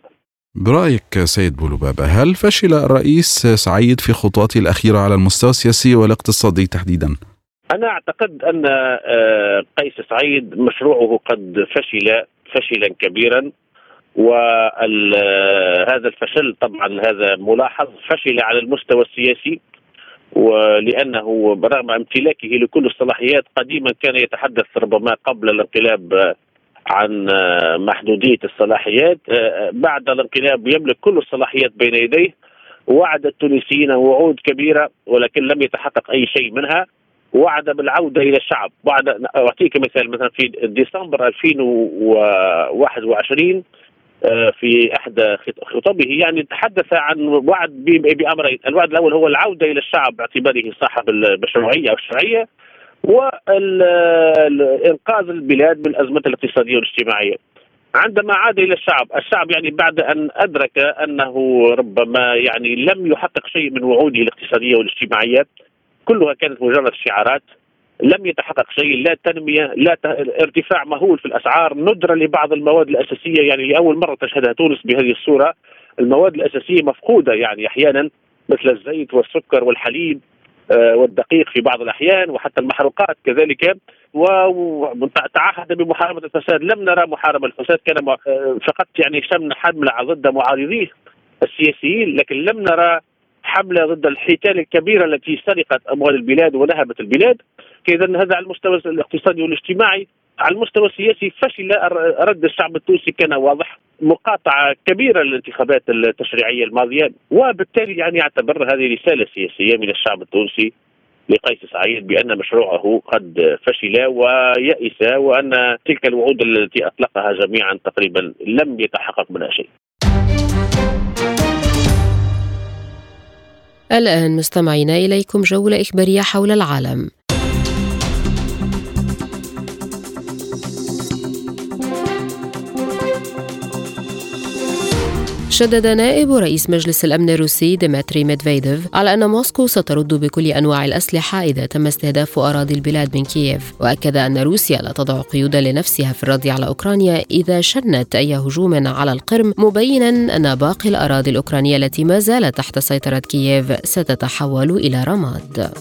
برأيك سيد بولوبابا هل فشل الرئيس سعيد في خطواته الأخيرة على المستوى السياسي والاقتصادي تحديدا؟ أنا أعتقد أن آه، قيس سعيد مشروعه قد فشل فشلا كبيرا. وهذا الفشل طبعا هذا ملاحظ فشل على المستوى السياسي ولأنه برغم امتلاكه لكل الصلاحيات قديما كان يتحدث ربما قبل الانقلاب عن محدودية الصلاحيات. بعد الانقلاب يملك كل الصلاحيات بين يديه وعد التونسيين وعود كبيرة ولكن لم يتحقق أي شيء منها. وعد بالعودة إلى الشعب. وعد أعطيك مثال مثلا في ديسمبر 2021 آه، في إحدى خطبه. يعني تحدث عن وعد بأمرين، الوعد الأول هو العودة إلى الشعب باعتباره صاحب المشروعيه أو الشرعية وانقاذ البلاد من الازمه الاقتصادية والاجتماعية. عندما عاد إلى الشعب، الشعب يعني بعد أن أدرك أنه ربما يعني لم يحقق شيء من وعوده الاقتصادية والاجتماعية كلها كانت مجرد شعارات. لم يتحقق شيء لا تنمية لا. ارتفاع مهول في الأسعار ندرة لبعض المواد الأساسية. يعني لأول مرة تشهدها تونس بهذه الصورة. المواد الأساسية مفقودة يعني أحيانا مثل الزيت والسكر والحليب آه، والدقيق في بعض الأحيان وحتى المحروقات كذلك. وتعهد بمحاربة الفساد. لم نرى محاربة الفساد كان آه، فقط يعني شمنا حمله ضد معارضيه السياسيين لكن لم نرى حملة ضد الحيتان الكبيرة التي سرقت أموال البلاد ونهبت البلاد. إذا هذا على المستوى الاقتصادي والاجتماعي على المستوى السياسي فشل رد الشعب التونسي كان واضح. مقاطعة كبيرة للانتخابات التشريعية الماضية وبالتالي يعني أعتبر هذه رسالة سياسية من الشعب التونسي لقيس سعيد بأن مشروعه قد فشل ويأس وأن تلك الوعود التي أطلقها جميعا تقريبا لم يتحقق منها شيء. الآن مستمعين إليكم جولة إخبارية حول العالم. شدد نائب رئيس مجلس الأمن الروسي ديمتري ميدفيديف على أن موسكو سترد بكل أنواع الأسلحة إذا تم استهداف أراضي البلاد من كييف. وأكد أن روسيا لا تضع قيودا لنفسها في الرد على أوكرانيا إذا شنت أي هجوم على القرم مبينا أن باقي الأراضي الأوكرانية التي ما زالت تحت سيطرة كييف ستتحول إلى رماد.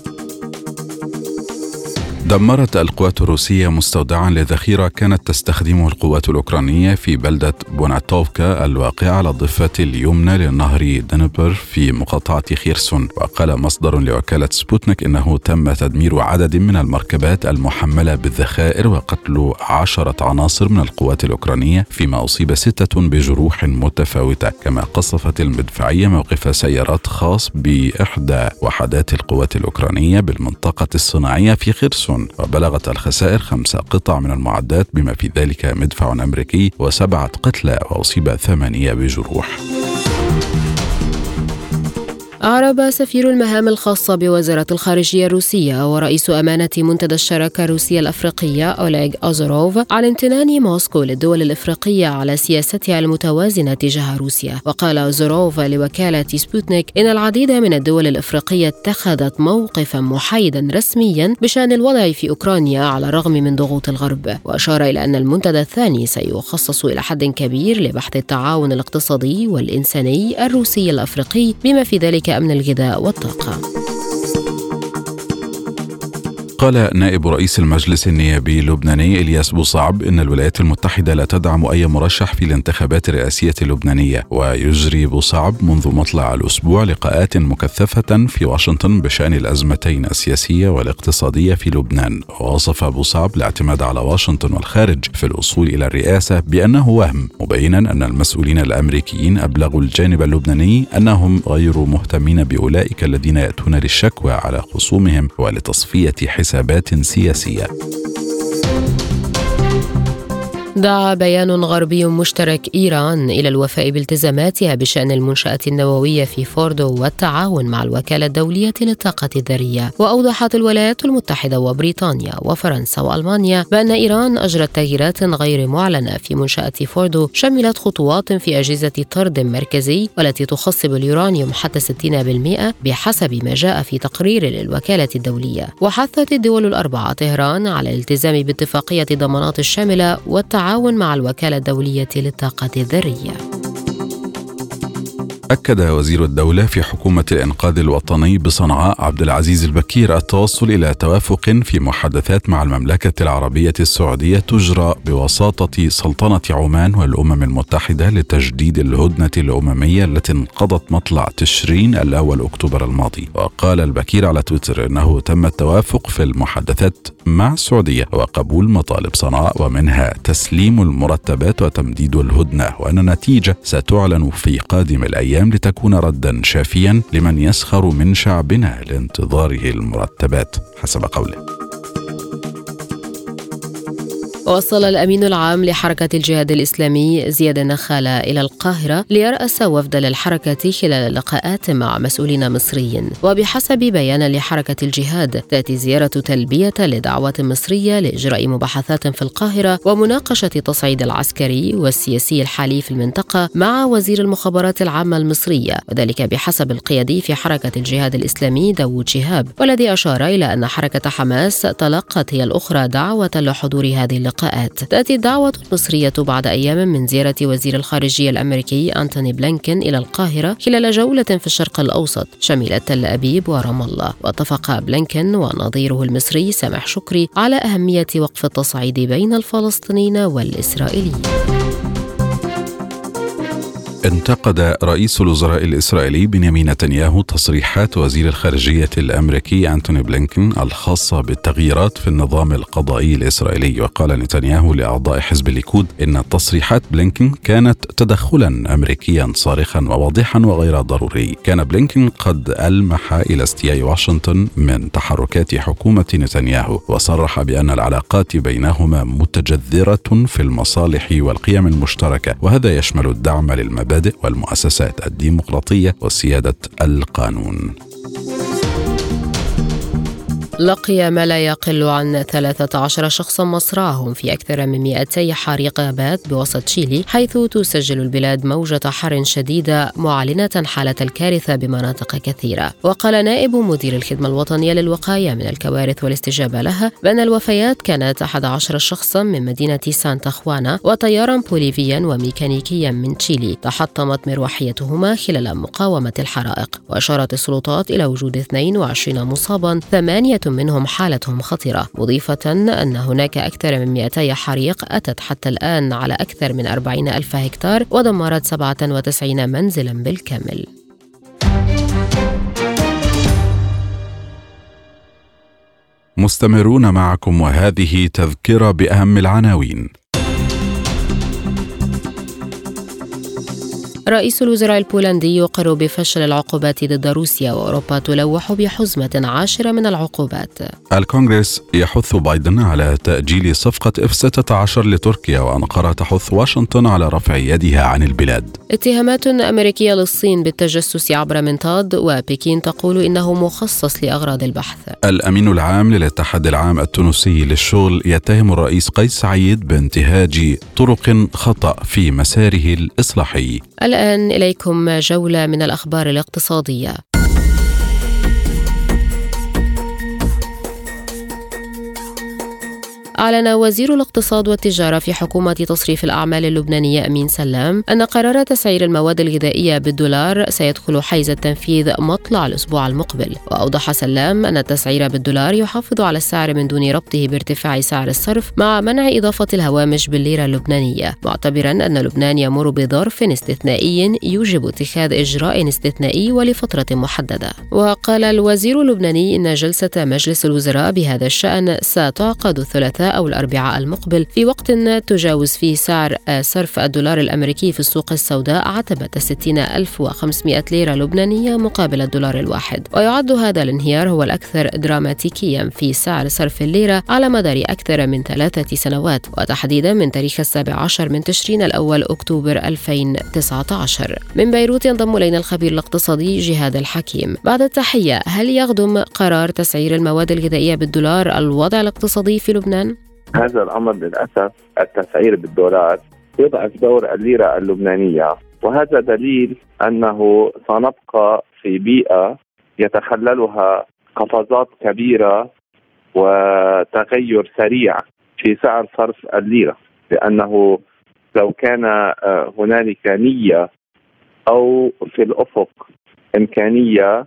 دمرت القوات الروسية مستودعا للذخيرة كانت تستخدمه القوات الأوكرانية في بلدة بوناتوفكا الواقعة على الضفة اليمنى لنهر دنيبر في مقاطعة خيرسون. وقال مصدر لوكالة سبوتنيك إنه تم تدمير عدد من المركبات المحملة بالذخائر وقتل عشرة عناصر من القوات الأوكرانية فيما أصيب ستة بجروح متفاوتة. كما قصفت المدفعية موقف سيارات خاص بإحدى وحدات القوات الأوكرانية بالمنطقة الصناعية في خيرسون. وبلغت الخسائر خمس قطع من المعدات بما في ذلك مدفع أمريكي وسبعة قتلى وأصيب ثمانية بجروح. أعرب سفير المهام الخاصة بوزارة الخارجية الروسية ورئيس أمانة منتدى الشراكة الروسية الأفريقية أوليغ أوزروف عن امتنان موسكو للدول الإفريقية على سياستها المتوازنة تجاه روسيا. وقال أوزروف لوكالة سبوتنيك إن العديد من الدول الإفريقية اتخذت موقفا محايدا رسميا بشأن الوضع في أوكرانيا على الرغم من ضغوط الغرب. وأشار إلى أن المنتدى الثاني سيخصص إلى حد كبير لبحث التعاون الاقتصادي والإنساني الروسي الأفريقي بما في ذلك كأمن الغذاء والطاقة. قال نائب رئيس المجلس النيابي اللبناني إلياس بوصعب إن الولايات المتحدة لا تدعم أي مرشح في الانتخابات الرئاسية اللبنانية. ويجري بوصعب منذ مطلع الأسبوع لقاءات مكثفة في واشنطن بشأن الأزمتين السياسية والاقتصادية في لبنان. ووصف بوصعب الاعتماد على واشنطن والخارج في الوصول إلى الرئاسة بأنه وهم مبينا أن المسؤولين الأمريكيين أبلغوا الجانب اللبناني أنهم غير مهتمين بأولئك الذين يأتون للشكوى على خصومهم ولتصفية حساب حسابات سياسية. دعا بيان غربي مشترك إيران إلى الوفاء بالتزاماتها بشأن المنشأة النووية في فوردو والتعاون مع الوكالة الدولية للطاقة الذرية. وأوضحت الولايات المتحدة وبريطانيا وفرنسا وألمانيا بأن إيران أجرت تغييرات غير معلنة في منشأة فوردو شملت خطوات في أجهزة طرد مركزي والتي تخصب اليورانيوم حتى 60% بحسب ما جاء في تقرير للوكالة الدولية. وحثت الدول الأربعة طهران على الالتزام باتفاقية الضمانات الشاملة والتعاون مع الوكالة الدولية للطاقة الذرية. أكد وزير الدولة في حكومة الإنقاذ الوطني بصنعاء عبد العزيز البكير التوصل إلى توافق في محادثات مع المملكة العربية السعودية تجرى بوساطة سلطنة عمان والأمم المتحدة لتجديد الهدنة الأممية التي انقضت مطلع تشرين الأول أكتوبر الماضي. وقال البكير على تويتر أنه تم التوافق في المحادثات مع السعودية وقبول مطالب صنعاء ومنها تسليم المرتبات وتمديد الهدنة وأن النتيجة ستعلن في قادم الأيام لتكون ردا شافيا لمن يسخر من شعبنا لانتظاره المرتبات حسب قوله. وصل الأمين العام لحركة الجهاد الإسلامي زياد النخالة إلى القاهرة ليرأس وفد للحركة خلال لقاءات مع مسؤولين مصريين. وبحسب بيان لحركة الجهاد تأتي زيارة تلبية لدعوات مصرية لإجراء مباحثات في القاهرة ومناقشة تصعيد العسكري والسياسي الحالي في المنطقة مع وزير المخابرات العامة المصرية. وذلك بحسب القيادي في حركة الجهاد الإسلامي داوود شهاب والذي أشار إلى أن حركة حماس تلقت هي الأخرى دعوة لحضور هذه اللقاءات. اللقاءات. تأتي الدعوة المصرية بعد أيام من زيارة وزير الخارجية الأمريكي أنتوني بلينكين إلى القاهرة خلال جولة في الشرق الأوسط. شملت تل أبيب ورام الله. واتفق بلينكين ونظيره المصري سامح شكري على أهمية وقف التصعيد بين الفلسطينيين والإسرائيليين. انتقد رئيس الوزراء الإسرائيلي بنيامين نتنياهو تصريحات وزير الخارجية الأمريكي أنتوني بلينكن الخاصة بالتغييرات في النظام القضائي الإسرائيلي. وقال نتنياهو لأعضاء حزب الليكود إن تصريحات بلينكن كانت تدخلا أمريكيا صارخا وواضحا وغير ضروري. كان بلينكن قد ألمح إلى استياء واشنطن من تحركات حكومة نتنياهو وصرح بأن العلاقات بينهما متجذرة في المصالح والقيم المشتركة وهذا يشمل الدعم للمبادئ المبادئ والمؤسسات الديمقراطية وسيادة القانون. لقي ما لا يقل عن 13 شخصا مصرعهم في أكثر من 200 حريق غابات بوسط تشيلي حيث تسجل البلاد موجة حر شديدة معلنة حالة الكارثة بمناطق كثيرة. وقال نائب مدير الخدمة الوطنية للوقاية من الكوارث والاستجابة لها بأن الوفيات كانت 11 شخصا من مدينة سانتا خوانا وطيارا بوليفيا وميكانيكيا من تشيلي تحطمت مروحيتهما خلال مقاومة الحرائق وأشارت السلطات إلى وجود 22 مصابا ثمانية منهم حالتهم خطرة مضيفة أن هناك أكثر من 200 حريق أتت حتى الآن على أكثر من 40 ألف هكتار ودمرت 97 منزلا بالكامل. مستمرون معكم وهذه تذكرة بأهم العناوين. رئيس الوزراء البولندي يقر بفشل العقوبات ضد روسيا وأوروبا تلوح بحزمة عاشرة من العقوبات. الكونغرس يحث بايدن على تأجيل صفقة إف 16 لتركيا وانقره تحث واشنطن على رفع يدها عن البلاد. اتهامات أمريكية للصين بالتجسس عبر منطاد وبكين تقول إنه مخصص لأغراض البحث. الأمين العام للاتحاد العام التونسي للشغل يتهم الرئيس قيس سعيد بانتهاج طرق خطأ في مساره الإصلاحي. الآن إليكم جولة من الأخبار الاقتصادية. أعلن وزير الاقتصاد والتجارة في حكومة تصريف الأعمال اللبنانية أمين سلام أن قرار تسعير المواد الغذائية بالدولار سيدخل حيز التنفيذ مطلع الأسبوع المقبل. وأوضح سلام أن التسعير بالدولار يحافظ على السعر من دون ربطه بارتفاع سعر الصرف مع منع إضافة الهوامش بالليرة اللبنانية معتبرا أن لبنان يمر بظرف استثنائي يوجب اتخاذ إجراء استثنائي ولفترة محددة. وقال الوزير اللبناني إن جلسة مجلس الوزراء بهذا الشأن ستعقد الثلاثاء أو الأربعاء المقبل في وقت تجاوز فيه سعر صرف الدولار الأمريكي في السوق السوداء عتبة 60500 ليرة لبنانية مقابل الدولار الواحد. ويعد هذا الانهيار هو الأكثر دراماتيكيا في سعر صرف الليرة على مدار أكثر من ثلاثة سنوات وتحديدا من تاريخ السابع عشر من تشرين الأول أكتوبر 2019 من بيروت ينضم إلينا الخبير الاقتصادي جهاد الحكيم. بعد التحية هل يخدم قرار تسعير المواد الغذائية بالدولار الوضع الاقتصادي في لبنان؟ هذا الأمر للأسف التسعير بالدولار يضعف دور الليرة اللبنانية. وهذا دليل أنه سنبقى في بيئة يتخللها قفزات كبيرة وتغير سريع في سعر صرف الليرة. لأنه لو كان آه، هنالك نية أو في الأفق إمكانية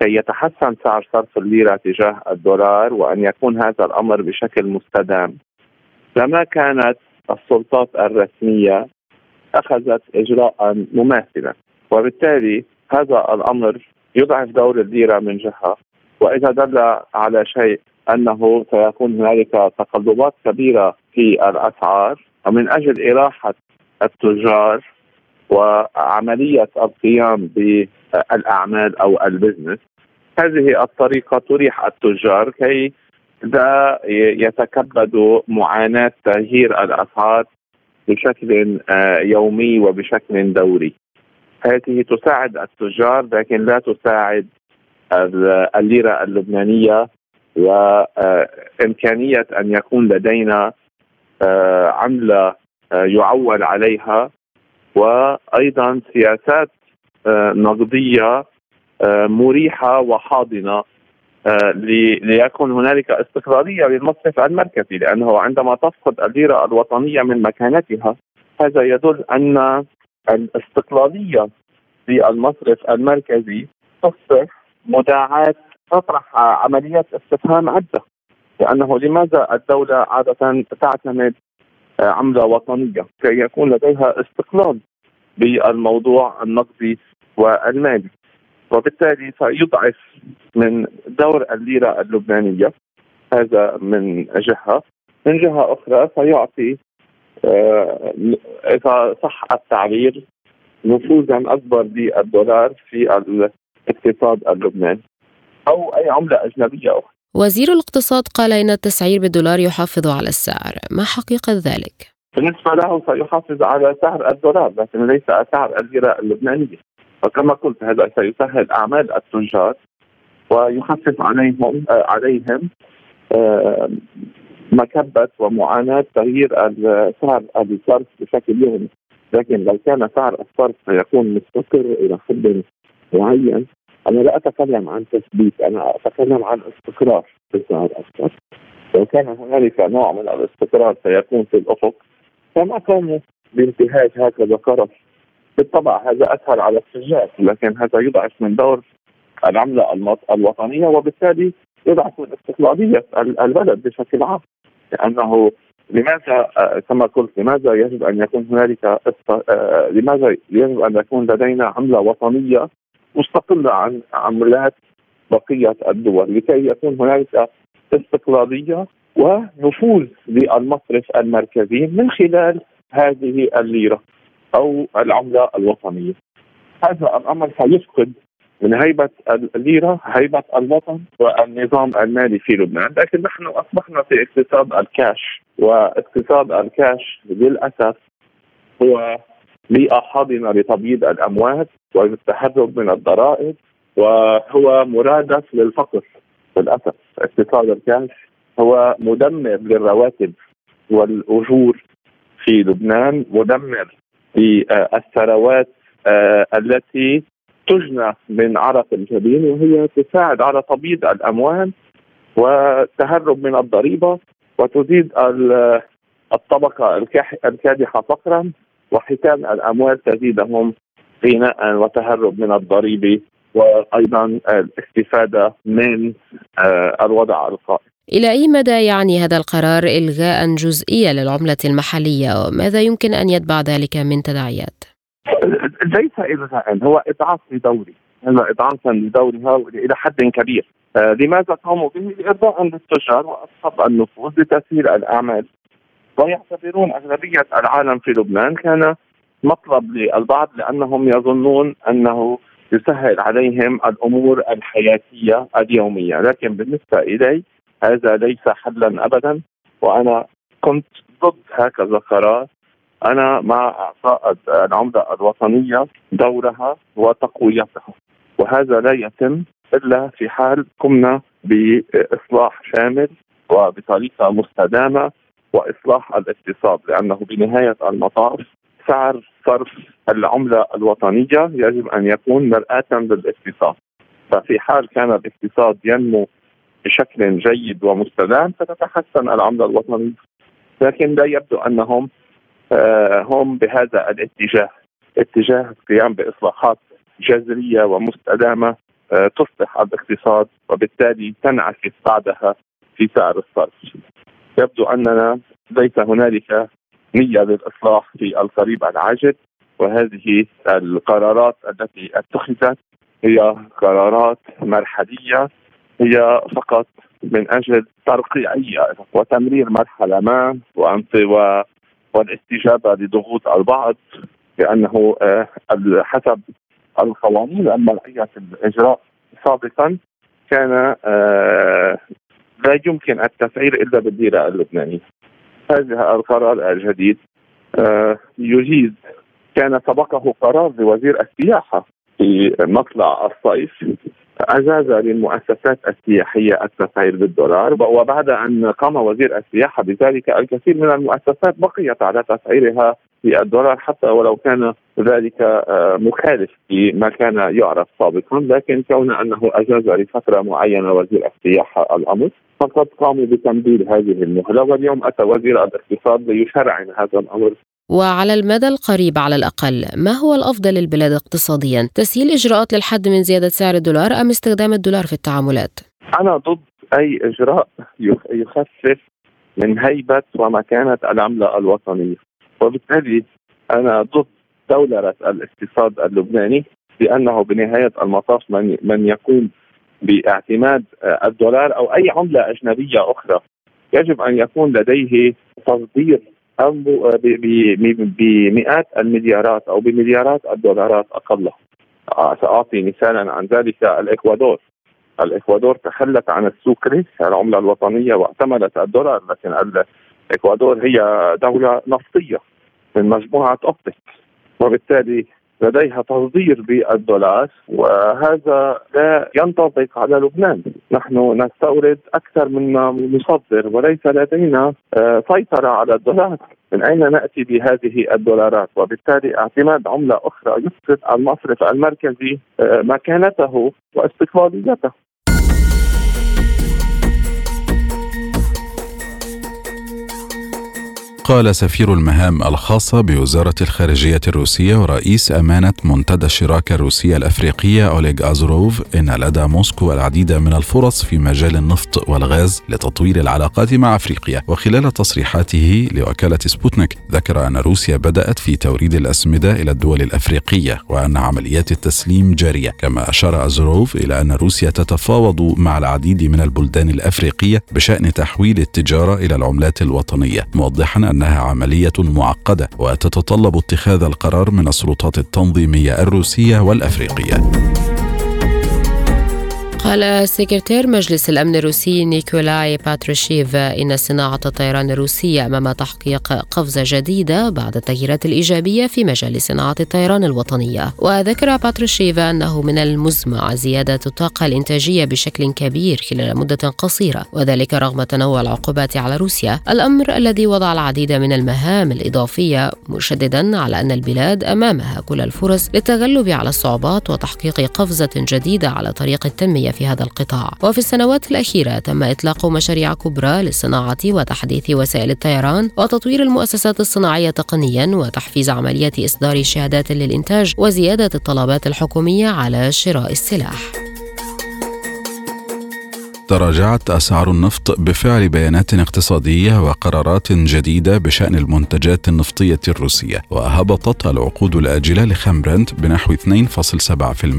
كي يتحسن سعر صرف الليرة تجاه الدولار وأن يكون هذا الأمر بشكل مستدام. لما كانت السلطات الرسمية أخذت اجراء مماثلا وبالتالي هذا الأمر يضعف دور الليرة من جهة وإذا دل على شيء أنه سيكون هنالك تقلبات كبيرة في الأسعار ومن أجل إراحة التجار وعملية القيام بالأعمال أو البزنس هذه الطريقة تريح التجار كي لا يتكبدوا معاناة تغيير الأسعار بشكل آه، يومي وبشكل دوري. هذه تساعد التجار لكن لا تساعد الليرة اللبنانية وامكانيه أن يكون لدينا آه، عملة آه، يعول عليها. وأيضا سياسات آه، نقدية مريحة وحاضنة ليكون هنالك استقلاليه للمصرف المركزي لأنه عندما تفقد الليره الوطنية من مكانتها هذا يدل أن الاستقلالية للمصرف المركزي تصبح مداعاة تطرح عمليات استفهام عدة. لأنه لماذا الدولة عادة تعتمد عملة وطنية؟ كي يكون لديها استقلال بالموضوع النقدي والمالي. وبالتالي سيضعف من دور الليرة اللبنانية. هذا من جهة. من جهة أخرى سيعطي آه، إذا صح التعبير نفوذا أكبر للدولار في الاقتصاد اللبناني أو أي عملة أجنبية أخرى. وزير الاقتصاد قال إن التسعير بالدولار يحافظ على السعر. ما حقيقة ذلك؟ بالنسبة له سيحافظ على سعر الدولار لكن ليس سعر الليرة اللبنانية. وكما قلت هذا سيسهل أعمال التجار ويخفف عليهم آه، عليهم آه، مكبة ومعاناة تغيير سعر الصرف بشكل يومي. لكن لو كان سعر الصرف سيكون مستقر إلى حد معين أنا لا أتكلم عن تثبيت أنا أتكلم عن استقرار في سعر الصرف. لو كان هنالك نوع من الاستقرار سيكون في الأفق فما كان بانتهاج هكذا قرف بالطبع هذا اسهل على التجار لكن هذا يضعف من دور العملة الوطنية وبالتالي يضعف من استقلالية البلد بشكل عام. لأنه لماذا آه، كما قلت لماذا يجب أن يكون هنالك آه، لماذا يجب أن يكون لدينا عملة وطنية مستقلة عن عملات بقية الدول لكي يكون هنالك استقلالية ونفوذ للمصرف المركزي من خلال هذه الليرة. أو العملة الوطنية. هذا الأمر سيفقد من هيبة الليرة هيبة الوطن والنظام المالي في لبنان لكن نحن أصبحنا في اقتصاد الكاش واقتصاد الكاش للأسف هو بيئة حاضنة لتبييض الأموال والتهرب من الضرائب وهو مرادف للفقر للأسف اقتصاد الكاش هو مدمر للرواتب والأجور في لبنان مدمر للثروات آه، التي تجنى من عرق الجبين وهي تساعد على تبييض الأموال والتهرب من الضريبة وتزيد الطبقة الكادحة فقرا وحيتان الأموال تزيدهم غناء وتهرب من الضريبة وأيضا الاستفادة من آه، الوضع القائم. إلى أي مدى يعني هذا القرار إلغاء جزئيا للعملة المحلية؟ وماذا يمكن أن يتبع ذلك من تداعيات؟ ليس الغاء هو إضعاف لدوري. هذا اضعافا لدورها إلى حد كبير. آه لماذا قاموا به؟ لإرضاء للتجار وأصحاب النفوذ لتسهيل الأعمال. ويعتبرون أغلبية العالم في لبنان كان مطلب للبعض لأنهم يظنون أنه يسهل عليهم الأمور الحياتية اليومية، لكن بالنسبة إلي هذا ليس حلا ابدا وأنا كنت ضد هكذا قرار أنا مع إعطاء العملة الوطنية دورها وتقويتها. وهذا لا يتم إلا في حال قمنا بإصلاح شامل وبطريقة مستدامة وإصلاح الاقتصاد لأنه بنهاية المطاف سعر صرف العملة الوطنية يجب أن يكون مرآة للاقتصاد. ففي حال كان الاقتصاد ينمو بشكل جيد ومستدام ستتحسن العمله الوطنيه لكن لا يبدو أنهم آه، هم بهذا الاتجاه اتجاه القيام بإصلاحات جذرية ومستدامة آه، تصلح الاقتصاد وبالتالي تنعكس بعدها في سعر الصرف. يبدو أننا ليس هنالك نية للإصلاح في القريب العاجل وهذه القرارات التي اتخذت هي قرارات مرحلية هي فقط من أجل ترقيعية وتمرير مرحلة ما والاستجابة لضغوط البعض لأنه آه، حسب القوانين في الإجراء سابقا كان آه، لا يمكن التسعير إلا بالليره اللبنانيه. هذا القرار الجديد آه، يجيز كان سبقه قرار لوزير السياحة في مطلع الصيف أجاز للمؤسسات السياحية التسعير بالدولار وبعد أن قام وزير السياحة بذلك الكثير من المؤسسات بقيت على تسعيرها بالدولار حتى ولو كان ذلك آه، مخالف لما كان يعرف سابقا لكن كون أنه أجاز لفترة معينة وزير السياحة الأمر فقد قاموا بتمديد هذه المهلة واليوم أتى وزير الاقتصاد ليشرعن هذا الأمر. وعلى المدى القريب على الأقل ما هو الأفضل للبلاد اقتصاديا؟ تسهيل إجراءات للحد من زيادة سعر الدولار أم استخدام الدولار في التعاملات؟ أنا ضد أي إجراء يخفف من هيبة ومكانة العملة الوطنية. وبالتالي أنا ضد دولرة الاقتصاد اللبناني لأنه بنهاية المطاف من, من يقوم باعتماد الدولار أو أي عملة أجنبية أخرى. يجب أن يكون لديه تصدير أو بمئات المليارات أو بمليارات الدولارات أقل آه، سأعطي مثالا عن ذلك الإكوادور. الإكوادور تخلت عن السوكري العملة الوطنية واعتمدت الدولار لكن الإكوادور هي دولة نفطية من مجموعة أوبك وبالتالي لديها تصدير بالدولار وهذا لا ينطبق على لبنان. نحن نستورد أكثر مما نصدر وليس لدينا آه، سيطرة على الدولار. من أين نأتي بهذه الدولارات؟ وبالتالي اعتماد عملة أخرى يفقد المصرف المركزي آه، مكانته واستقلاليته. قال سفير المهام الخاصة بوزارة الخارجية الروسية ورئيس أمانة منتدى الشراكة الروسية الأفريقية أوليغ أوزروف إن لدى موسكو العديد من الفرص في مجال النفط والغاز لتطوير العلاقات مع أفريقيا. وخلال تصريحاته لوكالة سبوتنيك ذكر أن روسيا بدأت في توريد الأسمدة إلى الدول الأفريقية وأن عمليات التسليم جارية. كما أشار أوزروف إلى أن روسيا تتفاوض مع العديد من البلدان الأفريقية بشأن تحويل التجارة إلى العملات الوطنية موضحا أن إنها عملية معقدة وتتطلب اتخاذ القرار من السلطات التنظيمية الروسية والأفريقية. قال سكرتير مجلس الأمن الروسي نيكولاي باتروشيف إن صناعة الطيران الروسية أمام تحقيق قفزة جديدة بعد التغييرات الإيجابية في مجال صناعة الطيران الوطنية. وذكر باتروشيف أنه من المزمع زيادة الطاقة الإنتاجية بشكل كبير خلال مدة قصيرة وذلك رغم تنوع العقوبات على روسيا. الأمر الذي وضع العديد من المهام الإضافية مشددا على أن البلاد أمامها كل الفرص للتغلب على الصعوبات وتحقيق قفزة جديدة على طريق التنمية في هذا القطاع. وفي السنوات الأخيرة تم إطلاق مشاريع كبرى للصناعة وتحديث وسائل الطيران وتطوير المؤسسات الصناعية تقنيا وتحفيز عملية إصدار شهادات للإنتاج وزيادة الطلبات الحكومية على شراء السلاح. تراجعت أسعار النفط بفعل بيانات اقتصادية وقرارات جديدة بشأن المنتجات النفطية الروسية وهبطت العقود الآجلة لخمرنت بنحو 2.7%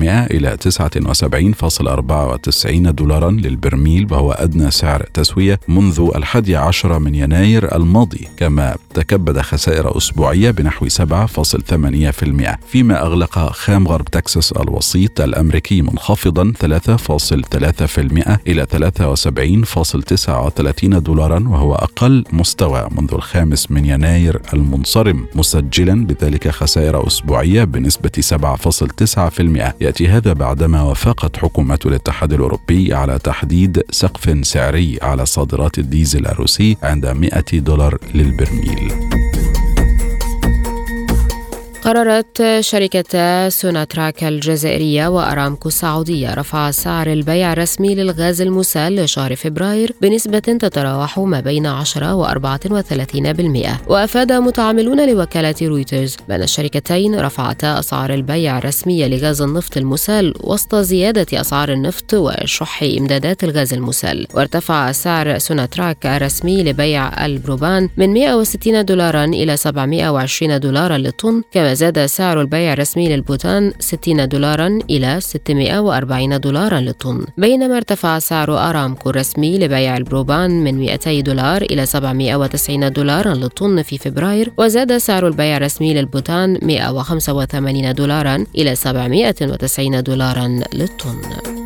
إلى 79.94 دولارا للبرميل وهو أدنى سعر تسوية منذ الحادي عشر من يناير الماضي كما تكبد خسائر أسبوعية بنحو 7.8% فيما أغلق خام غرب تكساس الوسيط الأمريكي منخفضا 3.3% إلى 73.39 دولارا وهو أقل مستوى منذ الخامس من يناير المنصرم مسجلا بذلك خسائر أسبوعية بنسبة 7.9% يأتي هذا بعدما وافقت حكومات الاتحاد الأوروبي على تحديد سقف سعري على صادرات الديزل الروسي عند 100 دولار للبرميل. قررت شركتا سوناطراك الجزائرية وأرامكو السعودية رفع سعر البيع الرسمي للغاز المسال لشهر فبراير بنسبة تتراوح ما بين 10 و 34% وأفاد متعاملون لوكالة رويترز بأن الشركتين رفعتا أسعار البيع الرسمية لغاز النفط المسال وسط زيادة أسعار النفط وشح إمدادات الغاز المسال. وارتفع سعر سوناطراك الرسمي لبيع البروبان من 160 دولارا إلى 720 دولارا للطن كما زاد سعر البيع الرسمي للبوتان 60 دولارا إلى 640 دولارا للطن. بينما ارتفع سعر أرامكو الرسمي لبيع البروبان من 200 دولار إلى 790 دولارا للطن في فبراير وزاد سعر البيع الرسمي للبوتان 185 دولارا إلى 790 دولارا للطن.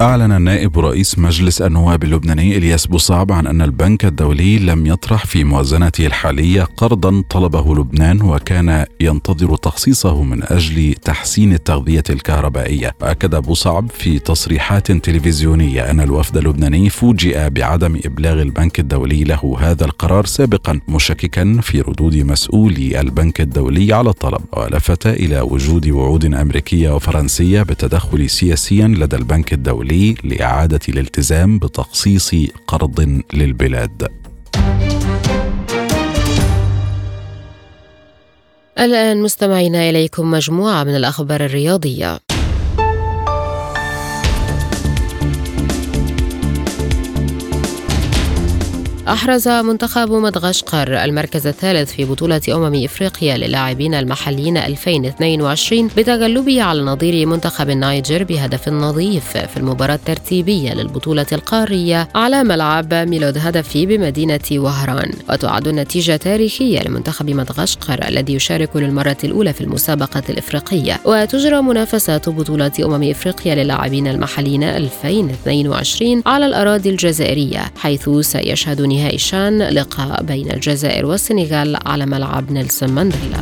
أعلن نائب رئيس مجلس النواب اللبناني إلياس بوصعب عن أن البنك الدولي لم يطرح في موازنته الحالية قرضا طلبه لبنان وكان ينتظر تخصيصه من أجل تحسين التغذية الكهربائية. وأكد بوصعب في تصريحات تلفزيونية أن الوفد اللبناني فوجئ بعدم إبلاغ البنك الدولي له هذا القرار سابقا مشككا في ردود مسؤولي البنك الدولي على الطلب. ولفت إلى وجود وعود أمريكية وفرنسية بالتدخل سياسيا لدى البنك الدولي. الدولي لإعادة الالتزام بتخصيص قرض للبلاد. الآن مستمعينا إليكم مجموعة من الأخبار الرياضية. أحرز منتخب مدغشقر المركز الثالث في بطولة أمم إفريقيا للاعبين المحليين 2022 بتغلبه على نظير منتخب النيجر بهدف نظيف في المباراة الترتيبية للبطولة القارية على ملعب ميلود هدفي بمدينة وهران. وتعد النتيجة تاريخية لمنتخب مدغشقر الذي يشارك للمرة الأولى في المسابقة الإفريقية. وتجرى منافسات بطولة أمم إفريقيا للاعبين المحليين 2022 على الأراضي الجزائرية حيث سيشهد نهائي شان لقاء بين الجزائر والسنغال على ملعب نيلسون مانديلا.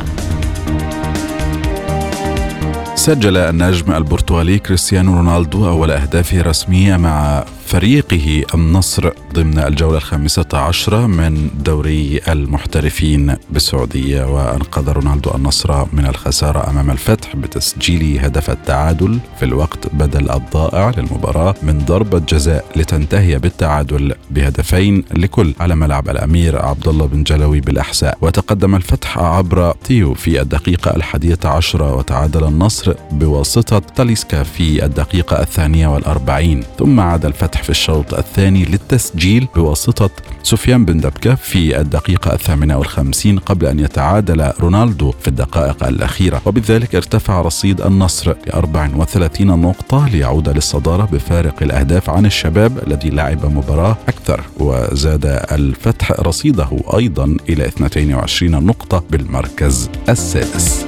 سجل النجم البرتغالي كريستيانو رونالدو أول أهدافه الرسمية مع فريقه النصر ضمن الجولة الخامسة عشرة من دوري المحترفين بالسعودية وأنقذ رونالدو النصر من الخسارة أمام الفتح بتسجيل هدف التعادل في الوقت بدل الضائع للمباراة من ضربة جزاء لتنتهي بالتعادل بهدفين لكل على ملعب الأمير عبد الله بن جلوي بالأحساء. وتقدم الفتح عبر تيو في الدقيقة الحادية عشرة وتعادل النصر بواسطة تاليسكا في الدقيقة الثانية والأربعين. ثم عاد الفتح الفتح في الشوط الثاني للتسجيل بواسطة سفيان بن دبكة في الدقيقة الثامنة والخمسين قبل أن يتعادل رونالدو في الدقائق الأخيرة وبذلك ارتفع رصيد النصر ل 34 نقطة ليعود للصدارة بفارق الأهداف عن الشباب الذي لعب مباراة أكثر وزاد الفتح رصيده أيضا إلى 22 نقطة بالمركز السادس.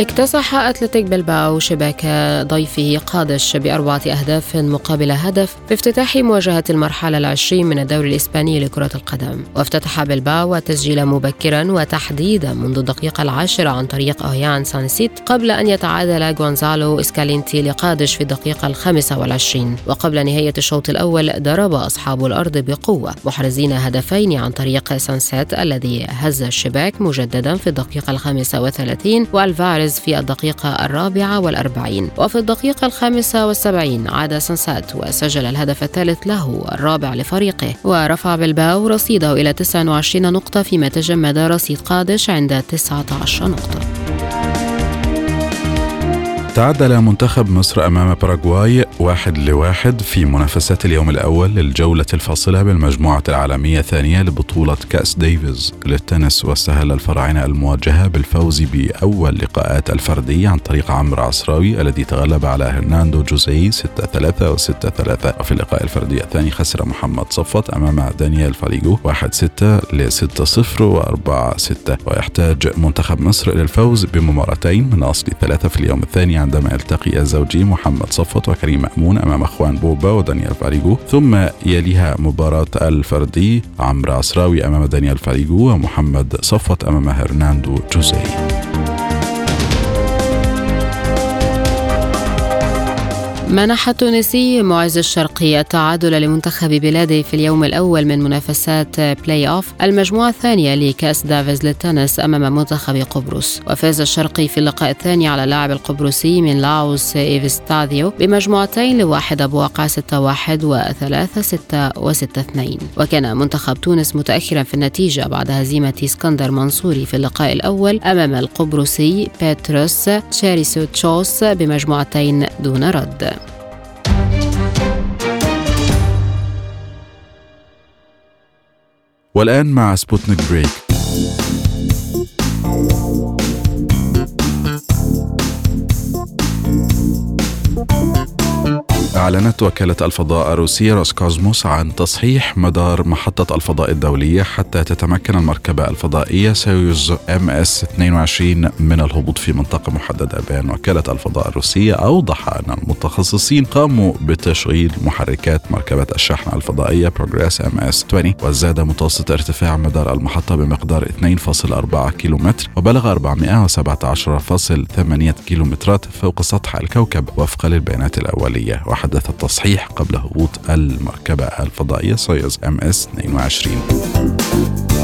اكتسح أتلتيك بلباو شباك ضيفه قادش بأربعة أهداف مقابل هدف في افتتاح مواجهة المرحلة العشرين من الدوري الإسباني لكرة القدم. وافتتح بلباو التسجيل مبكرا وتحديدا منذ الدقيقة العاشرة عن طريق أويهان سانسيت قبل أن يتعادل غونزالو إسكالينتي لقادش في الدقيقة الخامسة والعشرين. وقبل نهاية الشوط الأول ضرب أصحاب الأرض بقوة محرزين هدفين عن طريق سانسيت الذي هز الشباك مجددا في الدقيقة الخامسة وثلاثين والفارز بيريز في الدقيقة الرابعة والأربعين. وفي الدقيقة الخامسة والسبعين عاد سانسيت وسجل الهدف الثالث له الرابع لفريقه. ورفع بلباو رصيده إلى 29 نقطة فيما تجمد رصيد قادش عند 19 نقطة. تعادل منتخب مصر أمام باراغواي واحد لواحد في منافسات اليوم الأول للجولة الفاصلة بالمجموعة العالمية الثانية لبطولة كأس ديفيز للتنس واستهل الفراعنة المواجهة بالفوز بأول لقاءات الفردية عن طريق عمرو عصراوي الذي تغلب على هرناندو جوزي 6-3 و6-3 وفي اللقاء الفردي الثاني خسر محمد صفوت أمام دانيال فاليجو 1-6 ل 6-0 و4-6 ويحتاج منتخب مصر إلى الفوز بمباراتين من أصل ثلاثة في اليوم الثاني عندما يلتقي الزوجي محمد صفوت وكريم مأمون أمام أخوان بوبا ودانيال فاليجو ثم يليها مباراة الفردي عمرو عصراوي أمام دانيال فاليجو ومحمد صفوت أمام هرناندو جوزي منح التونسي معز الشرقي التعادل لمنتخب بلاده في اليوم الأول من منافسات بلاي أوف المجموعة الثانية لكأس دافيز للتنس أمام منتخب قبرص. وفاز الشرقي في اللقاء الثاني على اللاعب القبرصي منيلاوس إيفستاثيو بمجموعتين لواحد بواقع 6 1 و 3 6 و 6 2 وكان منتخب تونس متأخرا في النتيجة بعد هزيمة إسكندر منصوري في اللقاء الأول أمام القبرصي بيتروس تشاريسوتشوس بمجموعتين دون رد. والآن مع سبوتنيك break. أعلنت وكالة الفضاء الروسية روسكوزموس عن تصحيح مدار محطة الفضاء الدولية حتى تتمكن المركبة الفضائية سويوز MS 22 من الهبوط في منطقة محددة بيان وكالة الفضاء الروسية. أوضح أن المتخصصين قاموا بتشغيل محركات مركبة الشحن الفضائية بروجريس MS 20 وزاد متوسط ارتفاع مدار المحطة بمقدار 2.4 كيلومتر وبلغ 417.8 كيلومترات فوق سطح الكوكب وفقا للبيانات الأولية. حدث التصحيح قبل هبوط المركبة الفضائية سويوز MS 22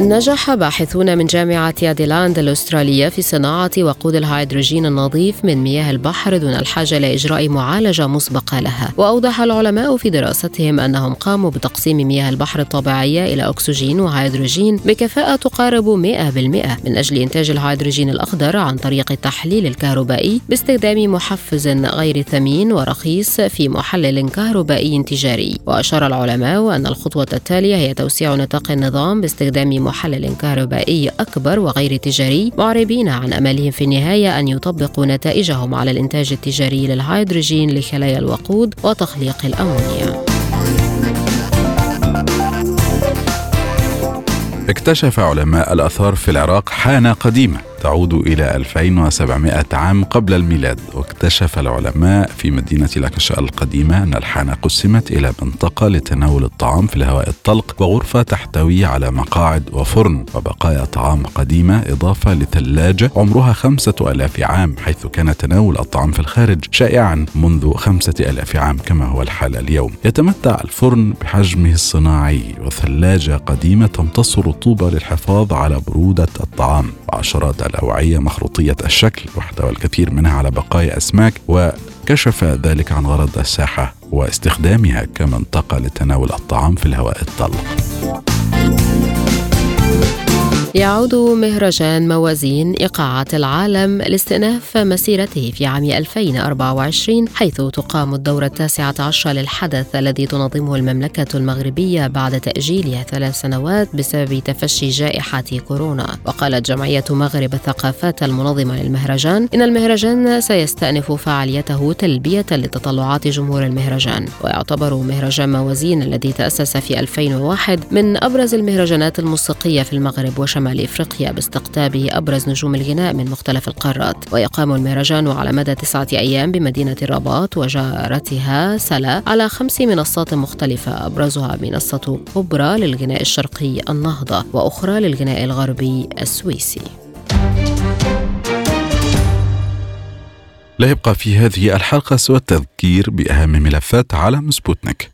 نجح باحثون من جامعة أديلايد الأسترالية في صناعة وقود الهيدروجين النظيف من مياه البحر دون الحاجة لإجراء معالجة مسبقة لها. وأوضح العلماء في دراستهم أنهم قاموا بتقسيم مياه البحر الطبيعية إلى أكسجين وهيدروجين بكفاءة تقارب 100% من أجل إنتاج الهيدروجين الأخضر عن طريق التحليل الكهربائي باستخدام محفز غير ثمين ورخيص في محلل كهربائي تجاري. وأشار العلماء أن الخطوة التالية هي توسيع نطاق النظام باستخدام محلل كهربائي أكبر وغير تجاري معربين عن أملهم في النهاية أن يطبقوا نتائجهم على الإنتاج التجاري للهيدروجين لخلايا الوقود وتخليق الأمونيا. اكتشف علماء الآثار في العراق حانة قديمة. تعود إلى 2700 عام قبل الميلاد واكتشف العلماء في مدينة لاكشا القديمة أن الحانة قسمت إلى منطقة لتناول الطعام في الهواء الطلق وغرفة تحتوي على مقاعد وفرن وبقايا طعام قديمة إضافة لثلاجة عمرها خمسة ألاف عام حيث كان تناول الطعام في الخارج شائعا منذ خمسة ألاف عام كما هو الحال اليوم. يتمتع الفرن بحجمه الصناعي وثلاجة قديمة تمتص رطوبة للحفاظ على برودة الطعام. وعشرات الأوعية مخروطية الشكل واحتوى الكثير منها على بقايا أسماك وكشف ذلك عن غرض الساحة واستخدامها كمنطقة لتناول الطعام في الهواء الطلق. يعود مهرجان موازين إيقاعات العالم لاستئناف مسيرته في عام 2024 حيث تقام الدورة التاسعة عشر للحدث الذي تنظمه المملكة المغربية بعد تأجيلها ثلاث سنوات بسبب تفشي جائحة كورونا. وقالت جمعية مغرب الثقافات المنظمة للمهرجان إن المهرجان سيستأنف فعاليته تلبية لتطلعات جمهور المهرجان. ويعتبر مهرجان موازين الذي تأسس في 2001 من أبرز المهرجانات الموسيقية في المغرب وشمال شمال افريقيا باستقطابه أبرز نجوم الغناء من مختلف القارات. ويقام المهرجان على مدى تسعة أيام بمدينة الرباط وجارتها سلا على خمس منصات مختلفة أبرزها منصة كبرى للغناء الشرقي النهضة وأخرى للغناء الغربي السويسي. لا يبقى في هذه الحلقة سوى التذكير بأهم ملفات عالم سبوتنيك.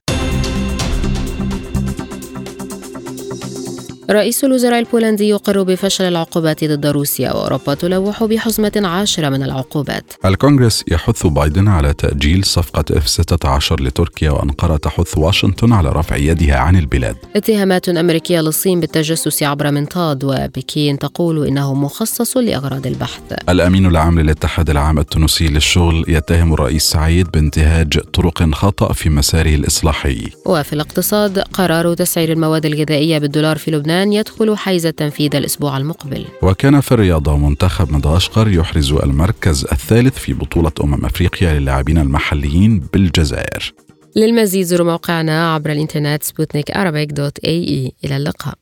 رئيس الوزراء البولندي يقر بفشل العقوبات ضد روسيا وأوروبا تلوح بحزمة عاشرة من العقوبات. الكونغرس يحث بايدن على تأجيل صفقة إف 16 لتركيا وأنقرة تحث واشنطن على رفع يدها عن البلاد. اتهامات أمريكية للصين بالتجسس عبر منطاد وبكين تقول إنه مخصص لأغراض البحث. الأمين العام للاتحاد العام التونسي للشغل يتهم الرئيس سعيد بانتهاج طرق خطأ في مساره الإصلاحي. وفي الاقتصاد قرار تسعير المواد الغذائية بالدولار في لبنان لبنان يدخل حيز التنفيذ الأسبوع المقبل. وكان في الرياضة منتخب مدغشقر يحرز المركز الثالث في بطولة أمم أفريقيا للاعبين المحليين بالجزائر. للمزيد زوروا موقعنا عبر الإنترنت سبوتنيك dot ae. إلى اللقاء.